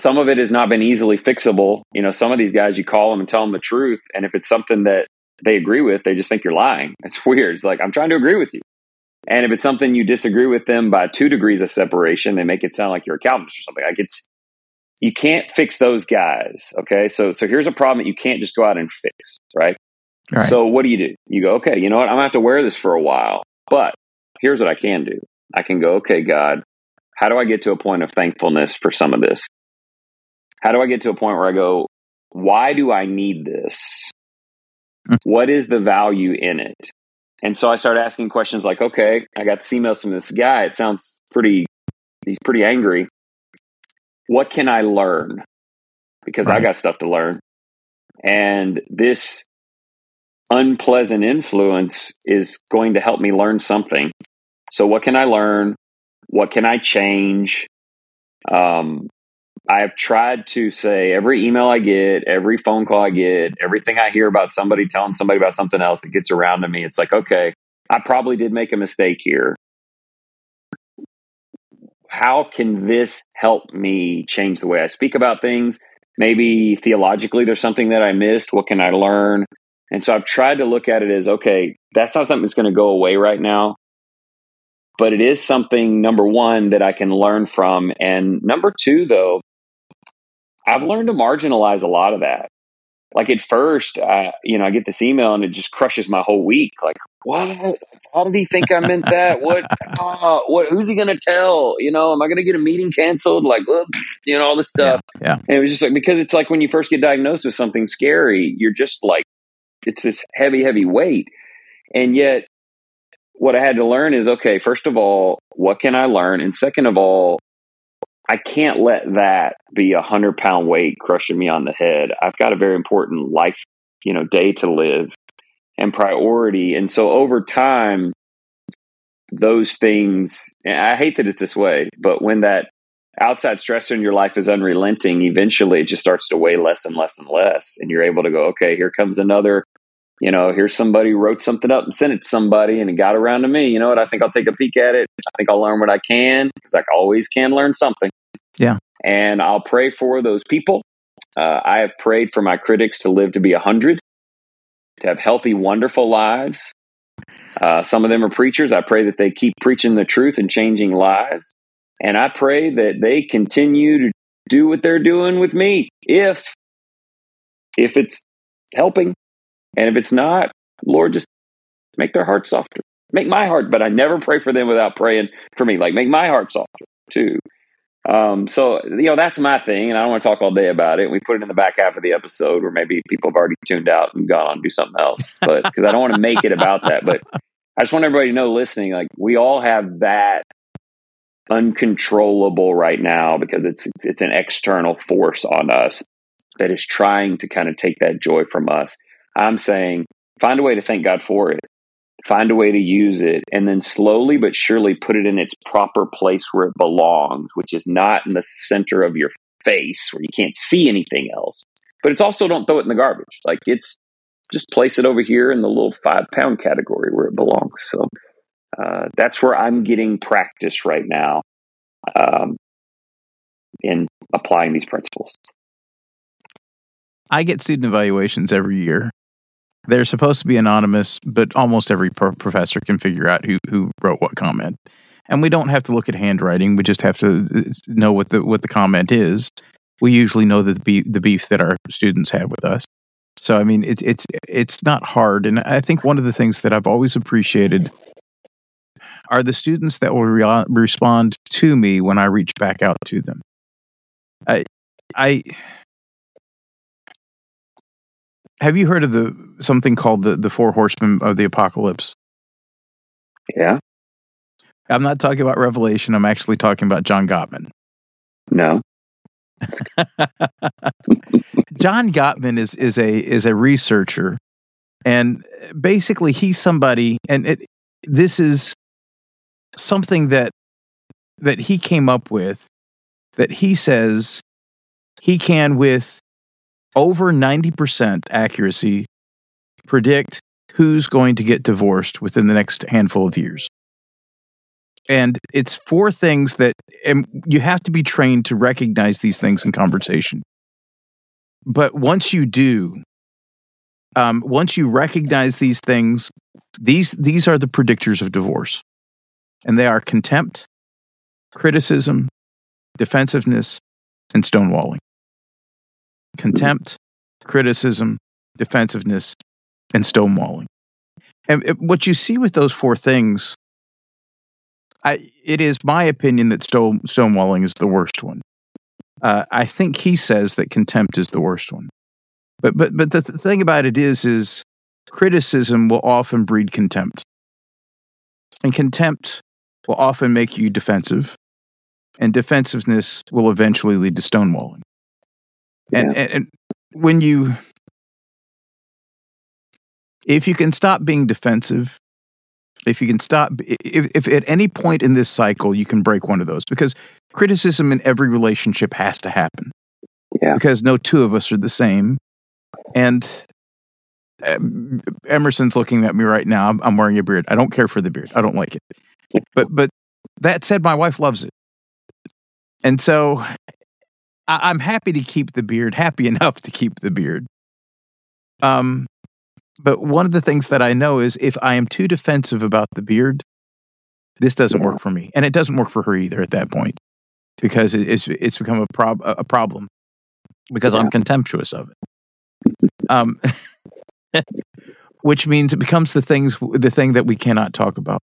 some of it has not been easily fixable. You know, some of these guys, you call them and tell them the truth. And if it's something that they agree with, they just think you're lying. It's weird. It's like, I'm trying to agree with you. And if it's something you disagree with them by two degrees of separation, they make it sound like you're a Calvinist or something. Like it's, you can't fix those guys. Okay. So, so here's a problem that you can't just go out and fix. Right. right. So what do you do? You go, okay, you know what? I'm gonna have to wear this for a while, but here's what I can do. I can go, okay, God, how do I get to a point of thankfulness for some of this? How do I get to a point where I go, why do I need this? Hmm. What is the value in it? And so I started asking questions like, okay, I got the emails from this guy. It sounds pretty, he's pretty angry. What can I learn? Because right. I got stuff to learn. And this unpleasant influence is going to help me learn something. So, what can I learn? What can I change? Um, I have tried to say every email I get, every phone call I get, everything I hear about somebody telling somebody about something else that gets around to me, it's like, okay, I probably did make a mistake here. How can this help me change the way I speak about things? Maybe theologically, there's something that I missed. What can I learn? And so I've tried to look at it as okay, that's not something that's going to go away right now but it is something number one that I can learn from. And number two, though, I've learned to marginalize a lot of that. Like at first, I, you know, I get this email and it just crushes my whole week. Like, what? How did he think I meant that? What? Uh, what? Who's he going to tell? You know, am I going to get a meeting canceled? Like, you know, all this stuff. Yeah, yeah. And it was just like because it's like when you first get diagnosed with something scary, you're just like, it's this heavy, heavy weight, and yet what I had to learn is okay, first of all, what can I learn? And second of all, I can't let that be a hundred pound weight crushing me on the head. I've got a very important life, you know, day to live and priority. And so over time, those things, I hate that it's this way, but when that outside stressor in your life is unrelenting, eventually it just starts to weigh less and less and less. And you're able to go, okay, here comes another, you know, here's somebody wrote something up and sent it to somebody and it got around to me. You know what? I think I'll take a peek at it. I think I'll learn what I can because I always can learn something. Yeah. And I'll pray for those people. Uh, I have prayed for my critics to live to be 100, to have healthy, wonderful lives. Uh, some of them are preachers. I pray that they keep preaching the truth and changing lives. And I pray that they continue to do what they're doing with me if if it's helping and if it's not lord just make their heart softer make my heart but i never pray for them without praying for me like make my heart softer too Um, so you know that's my thing, and I don't want to talk all day about it. We put it in the back half of the episode where maybe people have already tuned out and gone on to do something else, but because I don't want to make it about that. But I just want everybody to know, listening, like we all have that uncontrollable right now because it's it's an external force on us that is trying to kind of take that joy from us. I'm saying find a way to thank God for it find a way to use it, and then slowly but surely put it in its proper place where it belongs, which is not in the center of your face where you can't see anything else. But it's also don't throw it in the garbage. Like it's just place it over here in the little five pound category where it belongs. So uh, that's where I'm getting practice right now um, in applying these principles. I get student evaluations every year they're supposed to be anonymous, but almost every pro- professor can figure out who, who wrote what comment. And we don't have to look at handwriting. We just have to uh, know what the what the comment is. We usually know the beef, the beef that our students have with us. So I mean, it, it's it's not hard. And I think one of the things that I've always appreciated are the students that will re- respond to me when I reach back out to them. I I have you heard of the something called the the four horsemen of the apocalypse? Yeah. I'm not talking about Revelation. I'm actually talking about John Gottman. No. John Gottman is is a is a researcher, and basically he's somebody, and it, this is something that that he came up with that he says he can with over 90% accuracy predict who's going to get divorced within the next handful of years. And it's four things that and you have to be trained to recognize these things in conversation. But once you do, um, once you recognize these things, these these are the predictors of divorce, and they are contempt, criticism, defensiveness, and stonewalling contempt, criticism, defensiveness, and stonewalling. And what you see with those four things, I, it is my opinion that stone, stonewalling is the worst one. Uh, I think he says that contempt is the worst one. But but but the th- thing about it is is criticism will often breed contempt. And contempt will often make you defensive. And defensiveness will eventually lead to stonewalling. And, yeah. and, and when you, if you can stop being defensive, if you can stop, if, if at any point in this cycle you can break one of those, because criticism in every relationship has to happen. Yeah. Because no two of us are the same. And um, Emerson's looking at me right now. I'm, I'm wearing a beard. I don't care for the beard. I don't like it. But but that said, my wife loves it. And so I, am happy to keep the beard, happy enough to keep the beard. Um, but one of the things that I know is if I am too defensive about the beard, this doesn't work for me, and it doesn't work for her either at that point because it, it's it's become a prob a problem because yeah. I'm contemptuous of it. Um, which means it becomes the things the thing that we cannot talk about.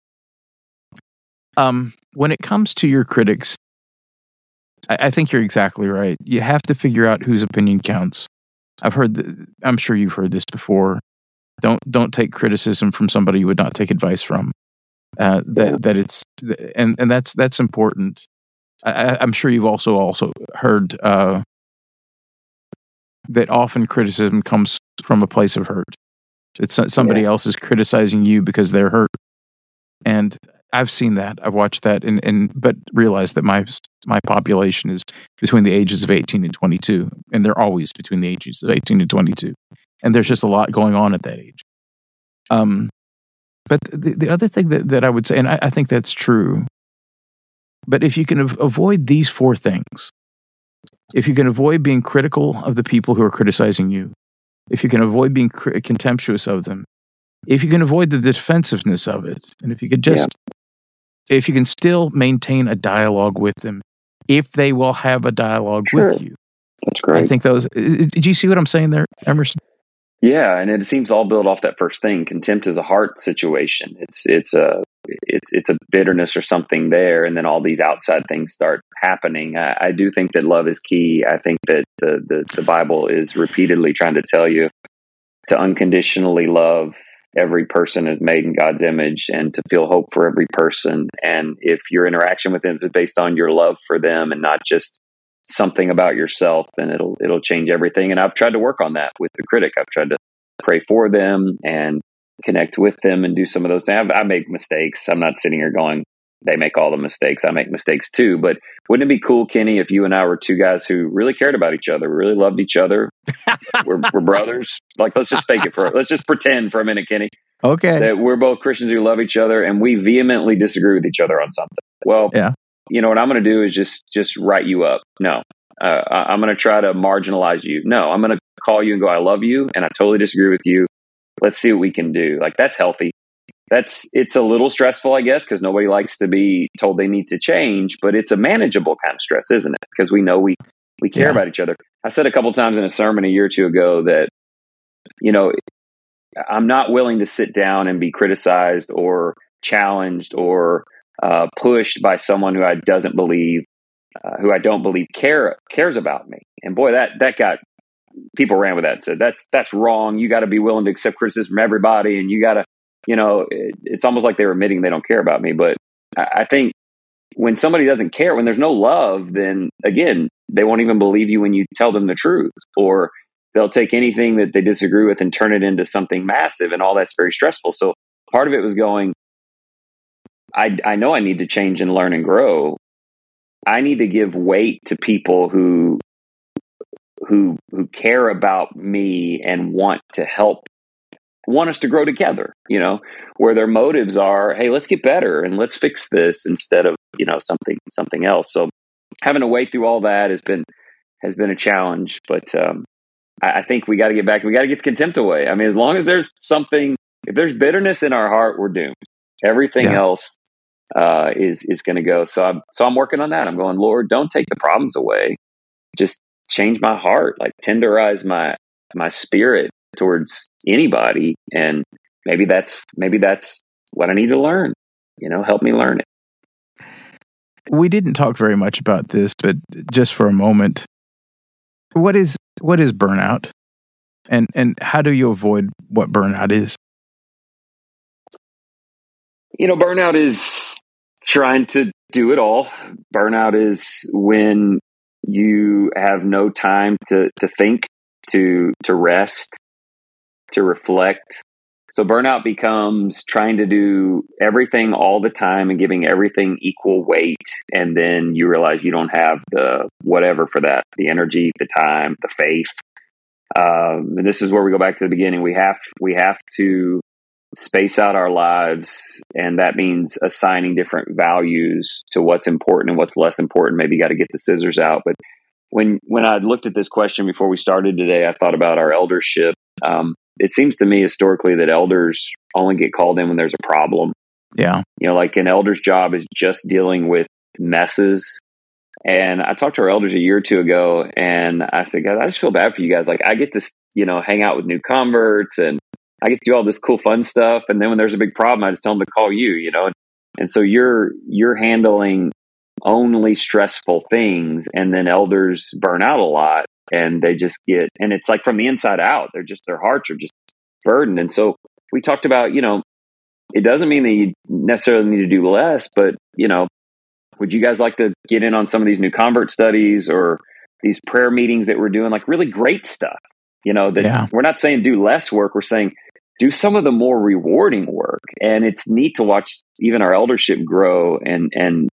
Um, when it comes to your critics, I, I think you're exactly right. You have to figure out whose opinion counts. I've heard. The, I'm sure you've heard this before. Don't don't take criticism from somebody you would not take advice from. Uh, that that it's and and that's that's important. I, am sure you've also also heard uh, that often criticism comes from a place of hurt. It's somebody yeah. else is criticizing you because they're hurt, and I've seen that. I've watched that, and and but realized that my my population is between the ages of 18 and 22, and they're always between the ages of 18 and 22, and there's just a lot going on at that age. Um, but the the other thing that that I would say, and I, I think that's true, but if you can av- avoid these four things, if you can avoid being critical of the people who are criticizing you, if you can avoid being cr- contemptuous of them, if you can avoid the defensiveness of it, and if you could just if you can still maintain a dialogue with them, if they will have a dialogue sure. with you. That's great. I think those. Did you see what I'm saying there, Emerson? Yeah, and it seems all built off that first thing. Contempt is a heart situation. It's it's a it's it's a bitterness or something there, and then all these outside things start happening. I, I do think that love is key. I think that the, the the Bible is repeatedly trying to tell you to unconditionally love every person is made in God's image and to feel hope for every person. And if your interaction with them is based on your love for them and not just something about yourself, then it'll it'll change everything. And I've tried to work on that with the critic. I've tried to pray for them and connect with them and do some of those things. I, I make mistakes. I'm not sitting here going, they make all the mistakes. I make mistakes too. But wouldn't it be cool, Kenny, if you and I were two guys who really cared about each other, really loved each other? we're, we're brothers. Like, let's just fake it for, let's just pretend for a minute, Kenny. Okay. That we're both Christians who love each other and we vehemently disagree with each other on something. Well, yeah. You know what I'm going to do is just just write you up. No, uh, I'm going to try to marginalize you. No, I'm going to call you and go, I love you, and I totally disagree with you. Let's see what we can do. Like that's healthy that's it's a little stressful, I guess, because nobody likes to be told they need to change, but it's a manageable kind of stress, isn't it? Because we know we we care yeah. about each other. I said a couple times in a sermon a year or two ago that you know I'm not willing to sit down and be criticized or challenged or uh, pushed by someone who I doesn't believe, uh, who I don't believe care cares about me. And boy, that that got people ran with that and said that's that's wrong. You got to be willing to accept criticism from everybody, and you got to you know, it, it's almost like they're admitting they don't care about me. But I, I think when somebody doesn't care, when there's no love, then again, they won't even believe you when you tell them the truth, or they'll take anything that they disagree with and turn it into something massive, and all that's very stressful. So part of it was going, I, I know I need to change and learn and grow. I need to give weight to people who who who care about me and want to help want us to grow together, you know, where their motives are, hey, let's get better and let's fix this instead of, you know, something something else. So having to wait through all that has been has been a challenge. But um, I, I think we got to get back. We got to get the contempt away. I mean, as long as there's something, if there's bitterness in our heart, we're doomed. Everything yeah. else uh, is is going to go. So I'm so I'm working on that. I'm going, Lord, don't take the problems away. Just change my heart, like tenderize my my spirit towards anybody and maybe that's maybe that's what i need to learn you know help me learn it. We didn't talk very much about this but just for a moment what is what is burnout? And and how do you avoid what burnout is? You know burnout is trying to do it all. Burnout is when you have no time to to think to to rest to reflect. So burnout becomes trying to do everything all the time and giving everything equal weight. And then you realize you don't have the whatever for that the energy, the time, the faith. Um, and this is where we go back to the beginning. We have we have to space out our lives, and that means assigning different values to what's important and what's less important. Maybe you got to get the scissors out. But when when I looked at this question before we started today, I thought about our eldership. Um, it seems to me historically that elders only get called in when there's a problem. Yeah. You know, like an elder's job is just dealing with messes. And I talked to our elders a year or two ago and I said, guys, I just feel bad for you guys. Like I get to, you know, hang out with new converts and I get to do all this cool fun stuff. And then when there's a big problem, I just tell them to call you, you know? And so you're, you're handling only stressful things and then elders burn out a lot and they just get and it's like from the inside out they're just their hearts are just burdened and so we talked about you know it doesn't mean that you necessarily need to do less but you know would you guys like to get in on some of these new convert studies or these prayer meetings that we're doing like really great stuff you know that yeah. we're not saying do less work we're saying do some of the more rewarding work and it's neat to watch even our eldership grow and and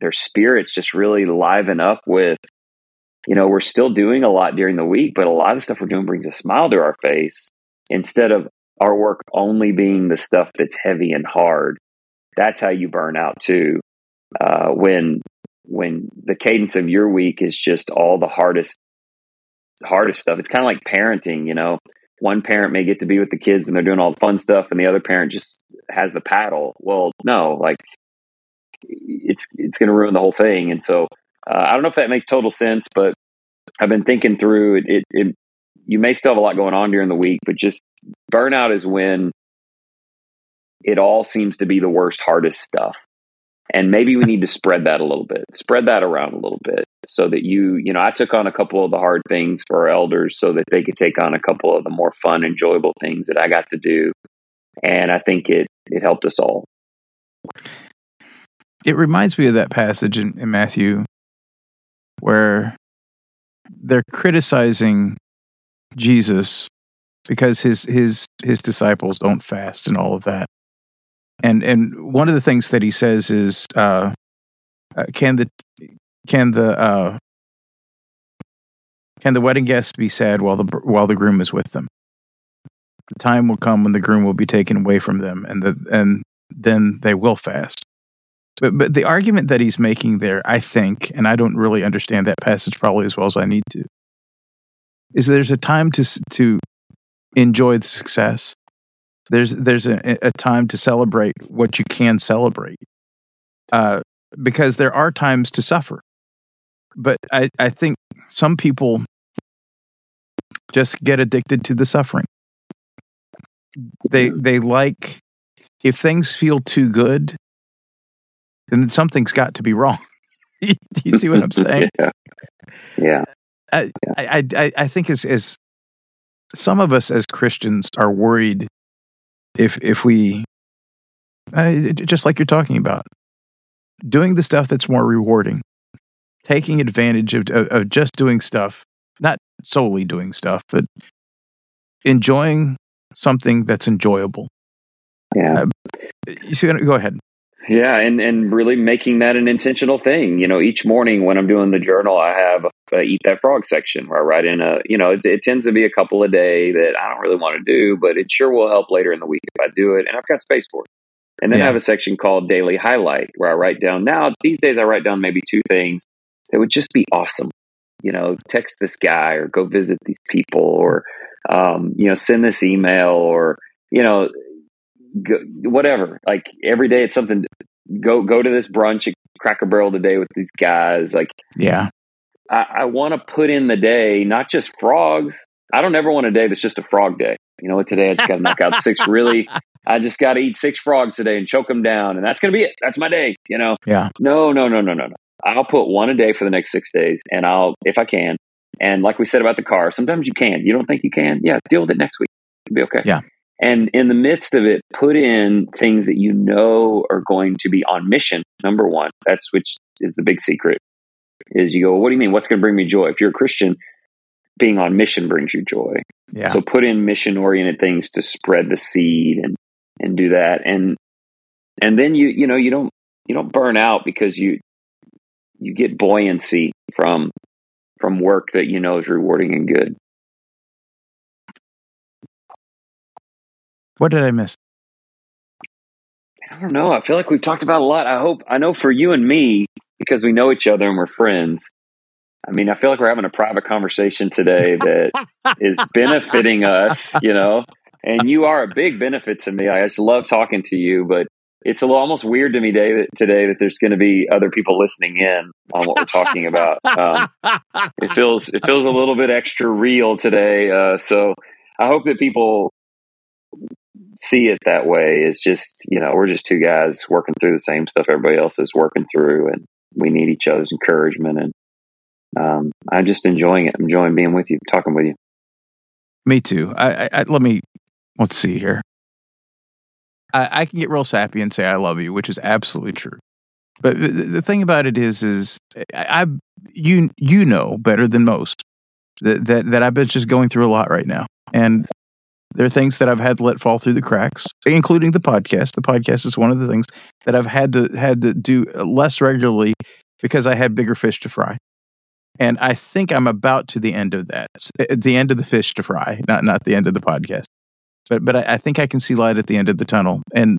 their spirits just really liven up with you know, we're still doing a lot during the week, but a lot of stuff we're doing brings a smile to our face instead of our work only being the stuff that's heavy and hard. That's how you burn out too. Uh, when when the cadence of your week is just all the hardest hardest stuff. It's kind of like parenting, you know. One parent may get to be with the kids when they're doing all the fun stuff, and the other parent just has the paddle. Well, no, like it's it's going to ruin the whole thing. And so uh, I don't know if that makes total sense, but I've been thinking through it, it, it. You may still have a lot going on during the week, but just burnout is when it all seems to be the worst, hardest stuff. And maybe we need to spread that a little bit, spread that around a little bit so that you, you know, I took on a couple of the hard things for our elders so that they could take on a couple of the more fun, enjoyable things that I got to do. And I think it, it helped us all. It reminds me of that passage in, in Matthew where they're criticizing Jesus because his his his disciples don't fast and all of that. And and one of the things that he says is, uh, uh, can the can the uh, can the wedding guests be sad while the while the groom is with them? The time will come when the groom will be taken away from them, and the and then they will fast. But but the argument that he's making there, I think, and I don't really understand that passage probably as well as I need to, is there's a time to to enjoy the success. There's there's a, a time to celebrate what you can celebrate, uh, because there are times to suffer. But I, I think some people just get addicted to the suffering. They they like if things feel too good, then something's got to be wrong. Do you see what I'm saying? yeah. Yeah. I, I, I, I think as, as some of us as Christians are worried if if we uh, just like you're talking about doing the stuff that's more rewarding taking advantage of, of, of just doing stuff not solely doing stuff but enjoying something that's enjoyable yeah uh, you see go ahead yeah, and and really making that an intentional thing. You know, each morning when I'm doing the journal, I have a eat that frog section where I write in a. You know, it, it tends to be a couple a day that I don't really want to do, but it sure will help later in the week if I do it, and I've got space for it. And then yeah. I have a section called daily highlight where I write down. Now these days I write down maybe two things that would just be awesome. You know, text this guy or go visit these people or um, you know send this email or you know go, whatever. Like every day, it's something. Go go to this brunch at Cracker Barrel today with these guys. Like yeah, I, I want to put in the day, not just frogs. I don't ever want a day that's just a frog day. You know what? Today I just got to knock out six really. I just got to eat six frogs today and choke them down, and that's going to be it. That's my day. You know? Yeah. No, no, no, no, no, no. I'll put one a day for the next six days, and I'll, if I can. And like we said about the car, sometimes you can. You don't think you can? Yeah, deal with it next week. It'll be okay. Yeah. And in the midst of it, put in things that you know are going to be on mission. Number one, that's which is the big secret. Is you go, well, what do you mean? What's going to bring me joy? If you're a Christian, being on mission brings you joy. Yeah. So put in mission oriented things to spread the seed and and do that. And and then you you know you don't you don't burn out because you you get buoyancy from from work that you know is rewarding and good. What did I miss? I don't know. I feel like we've talked about a lot. I hope, I know for you and me, because we know each other and we're friends. I mean, I feel like we're having a private conversation today that is benefiting us, you know, and you are a big benefit to me. I just love talking to you, but it's a little almost weird to me, David, today that there's going to be other people listening in on what we're talking about. Um, it feels it feels a little bit extra real today. Uh, so I hope that people see it that way is just you know we're just two guys working through the same stuff everybody else is working through and we need each other's encouragement and um, i'm just enjoying it. I'm enjoying being with you talking with you. Me too. I, I, I let me let's see here. I, I, can get real sappy and say i love you which is absolutely true. But the, the thing about it is is I, I you you know better than most that, that that i've been just going through a lot right now. And there are things that I've had to let fall through the cracks, including the podcast. The podcast is one of the things that I've had to had to do less regularly because I had bigger fish to fry. And I think I'm about to the end of that, at eh, the end of the fish to fry, not not the end of the podcast. But but I, I think I can see light at the end of the tunnel. And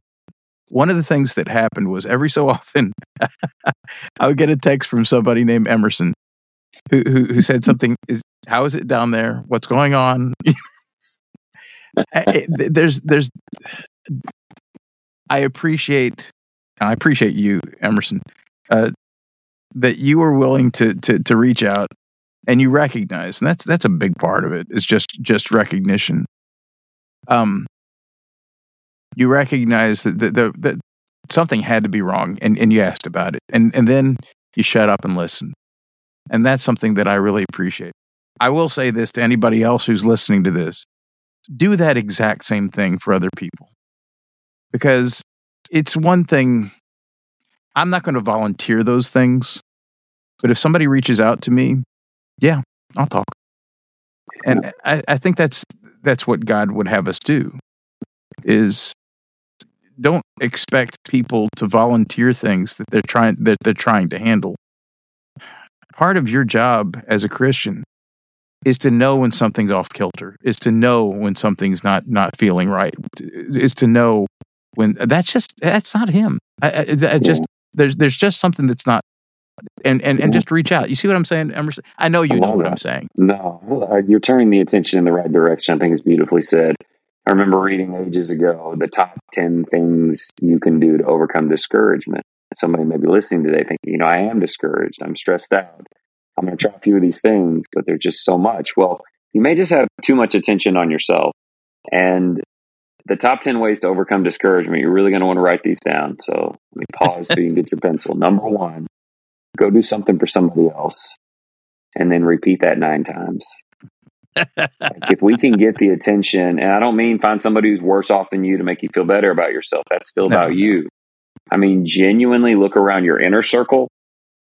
one of the things that happened was every so often I would get a text from somebody named Emerson who who, who said something is how is it down there? What's going on? there's there's I appreciate I appreciate you, Emerson, uh, that you were willing to to to reach out and you recognize, and that's that's a big part of it. Is just just recognition. Um, you recognize that, that, that, that something had to be wrong and, and you asked about it. And, and then you shut up and listen. And that's something that I really appreciate. I will say this to anybody else who's listening to this do that exact same thing for other people. Because it's one thing, I'm not going to volunteer those things. But if somebody reaches out to me, yeah, I'll talk. And I, I think that's that's what God would have us do is don't expect people to volunteer things that they're trying that they're trying to handle. Part of your job as a Christian is to know when something's off kilter, is to know when something's not not feeling right, is to know when that's just that's not him. I, I, I just there's there's just something that's not and and and mm-hmm. just reach out. You see what I'm saying, Emerson? I know you know what I'm saying. No, you're turning the attention in the right direction. I think it's beautifully said. I remember reading ages ago the top 10 things you can do to overcome discouragement. Somebody may be listening today thinking, you know, I am discouraged. I'm stressed out. I'm going to try a few of these things, but there's just so much. Well, you may just have too much attention on yourself. And the top 10 ways to overcome discouragement, you're really going to want to write these down. So let me pause so you can get your pencil. Number one, go do something for somebody else and then repeat that nine times like if we can get the attention, and I don't mean find somebody who's worse off than you to make you feel better about yourself. That's still no, about you. I mean, genuinely look around your inner circle,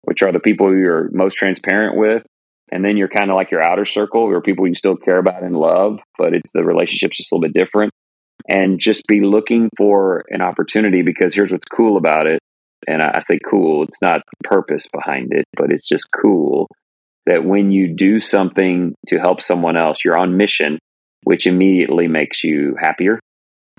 which are the people you're most transparent with. And then you're kind of like your outer circle, or people you still care about and love, but it's the relationship's just a little bit different. And just be looking for an opportunity because here's what's cool about it. And I, I say cool, it's not purpose behind it, but it's just cool that when you do something to help someone else, you're on mission, which immediately makes you happier.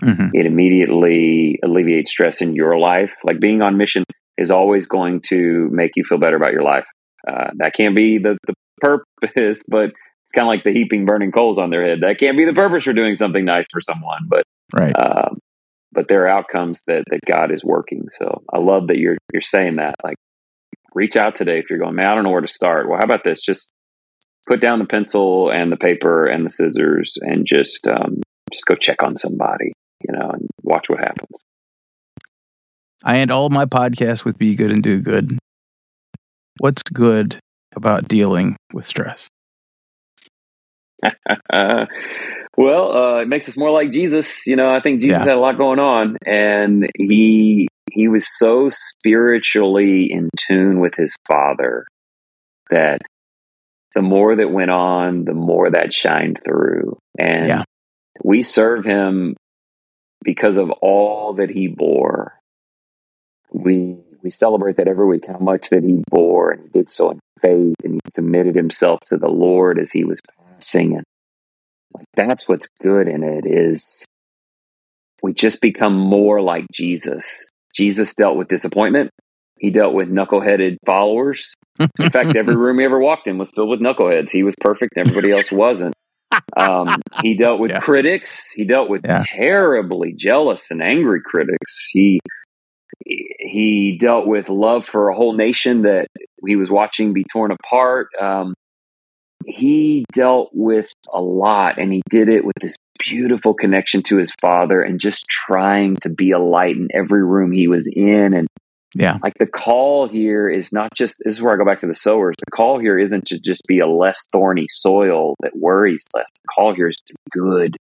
Mm-hmm. It immediately alleviates stress in your life. Like being on mission is always going to make you feel better about your life. Uh, that can't be the, the purpose, but it's kind of like the heaping burning coals on their head. That can't be the purpose for doing something nice for someone, but right. Uh, but there are outcomes that that God is working. So I love that you're you're saying that. Like reach out today if you're going, man, I don't know where to start. Well, how about this? Just put down the pencil and the paper and the scissors and just um, just go check on somebody, you know, and watch what happens. I end all my podcasts with be good and do good. What's good about dealing with stress? well, uh, it makes us more like Jesus. You know, I think Jesus yeah. had a lot going on, and he he was so spiritually in tune with his father that the more that went on, the more that shined through. And yeah. we serve him because of all that he bore. We we celebrate that every week, how much that he bore, and he did so in faith, and he committed himself to the Lord as he was passing. And like that's what's good in it is we just become more like Jesus Jesus dealt with disappointment. He dealt with knuckleheaded followers. In fact, every room he ever walked in was filled with knuckleheads. He was perfect, everybody else wasn't. Um, he dealt with yeah. critics. He dealt with yeah. terribly jealous and angry critics. He he dealt with love for a whole nation that he was watching be torn apart. Um, he dealt with a lot and he did it with this beautiful connection to his father and just trying to be a light in every room he was in. And yeah. like the call here is not just this is where i go back to the sowers. The call here isn't to just be a less thorny soil that worries less. The call here is to be good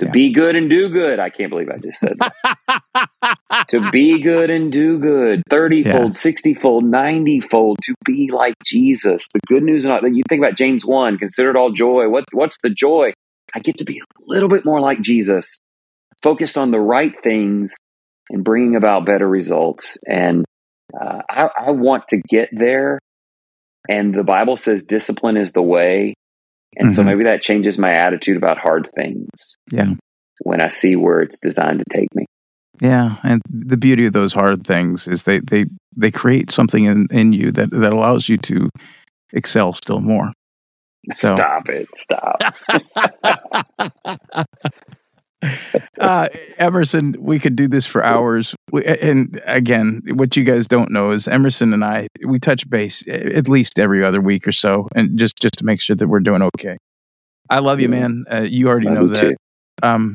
to yeah. be good and do good. I can't believe I just said that. to be good and do good, 30 yeah. fold, 60 fold, 90 fold, to be like Jesus. The good news, that you think about James 1, consider it all joy. What, what's the joy? I get to be a little bit more like Jesus, focused on the right things and bringing about better results. And uh, I, I want to get there. And the Bible says discipline is the way. And mm-hmm. so maybe that changes my attitude about hard things. Yeah. When I see where it's designed to take me. Yeah, and the beauty of those hard things is they they they create something in in you that that allows you to excel still more. So. Stop it! Stop. uh, Emerson, we could do this for hours. We, and again, what you guys don't know is Emerson and I we touch base at least every other week or so, and just just to make sure that we're doing okay. I love you, man. Uh, you already love know that. Um,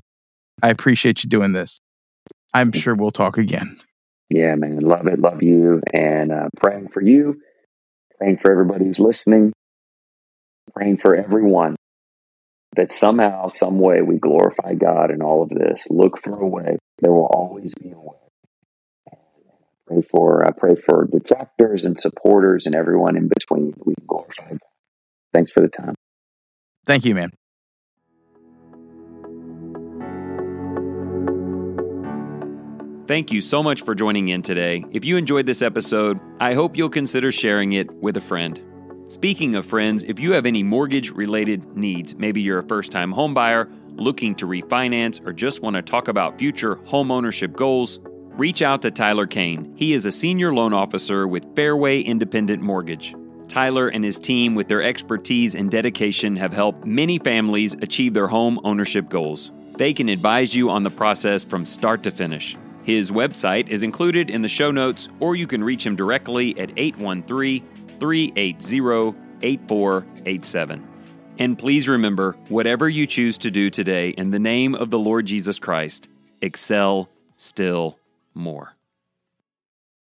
I appreciate you doing this. I'm sure we'll talk again. Yeah, man. Love it. Love you. And uh, praying for you, praying for everybody who's listening, praying for everyone that somehow, some way, we glorify God in all of this. Look for a way. There will always be a way. Pray for I pray for detractors and supporters and everyone in between. We glorify God. Thanks for the time. Thank you, man. Thank you so much for joining in today. If you enjoyed this episode, I hope you'll consider sharing it with a friend. Speaking of friends, if you have any mortgage related needs, maybe you're a first time homebuyer looking to refinance or just want to talk about future home ownership goals, reach out to Tyler Cain. He is a senior loan officer with Fairway Independent Mortgage. Tyler and his team, with their expertise and dedication, have helped many families achieve their home ownership goals. They can advise you on the process from start to finish. His website is included in the show notes, or you can reach him directly at 813 380 8487. And please remember whatever you choose to do today in the name of the Lord Jesus Christ, excel still more.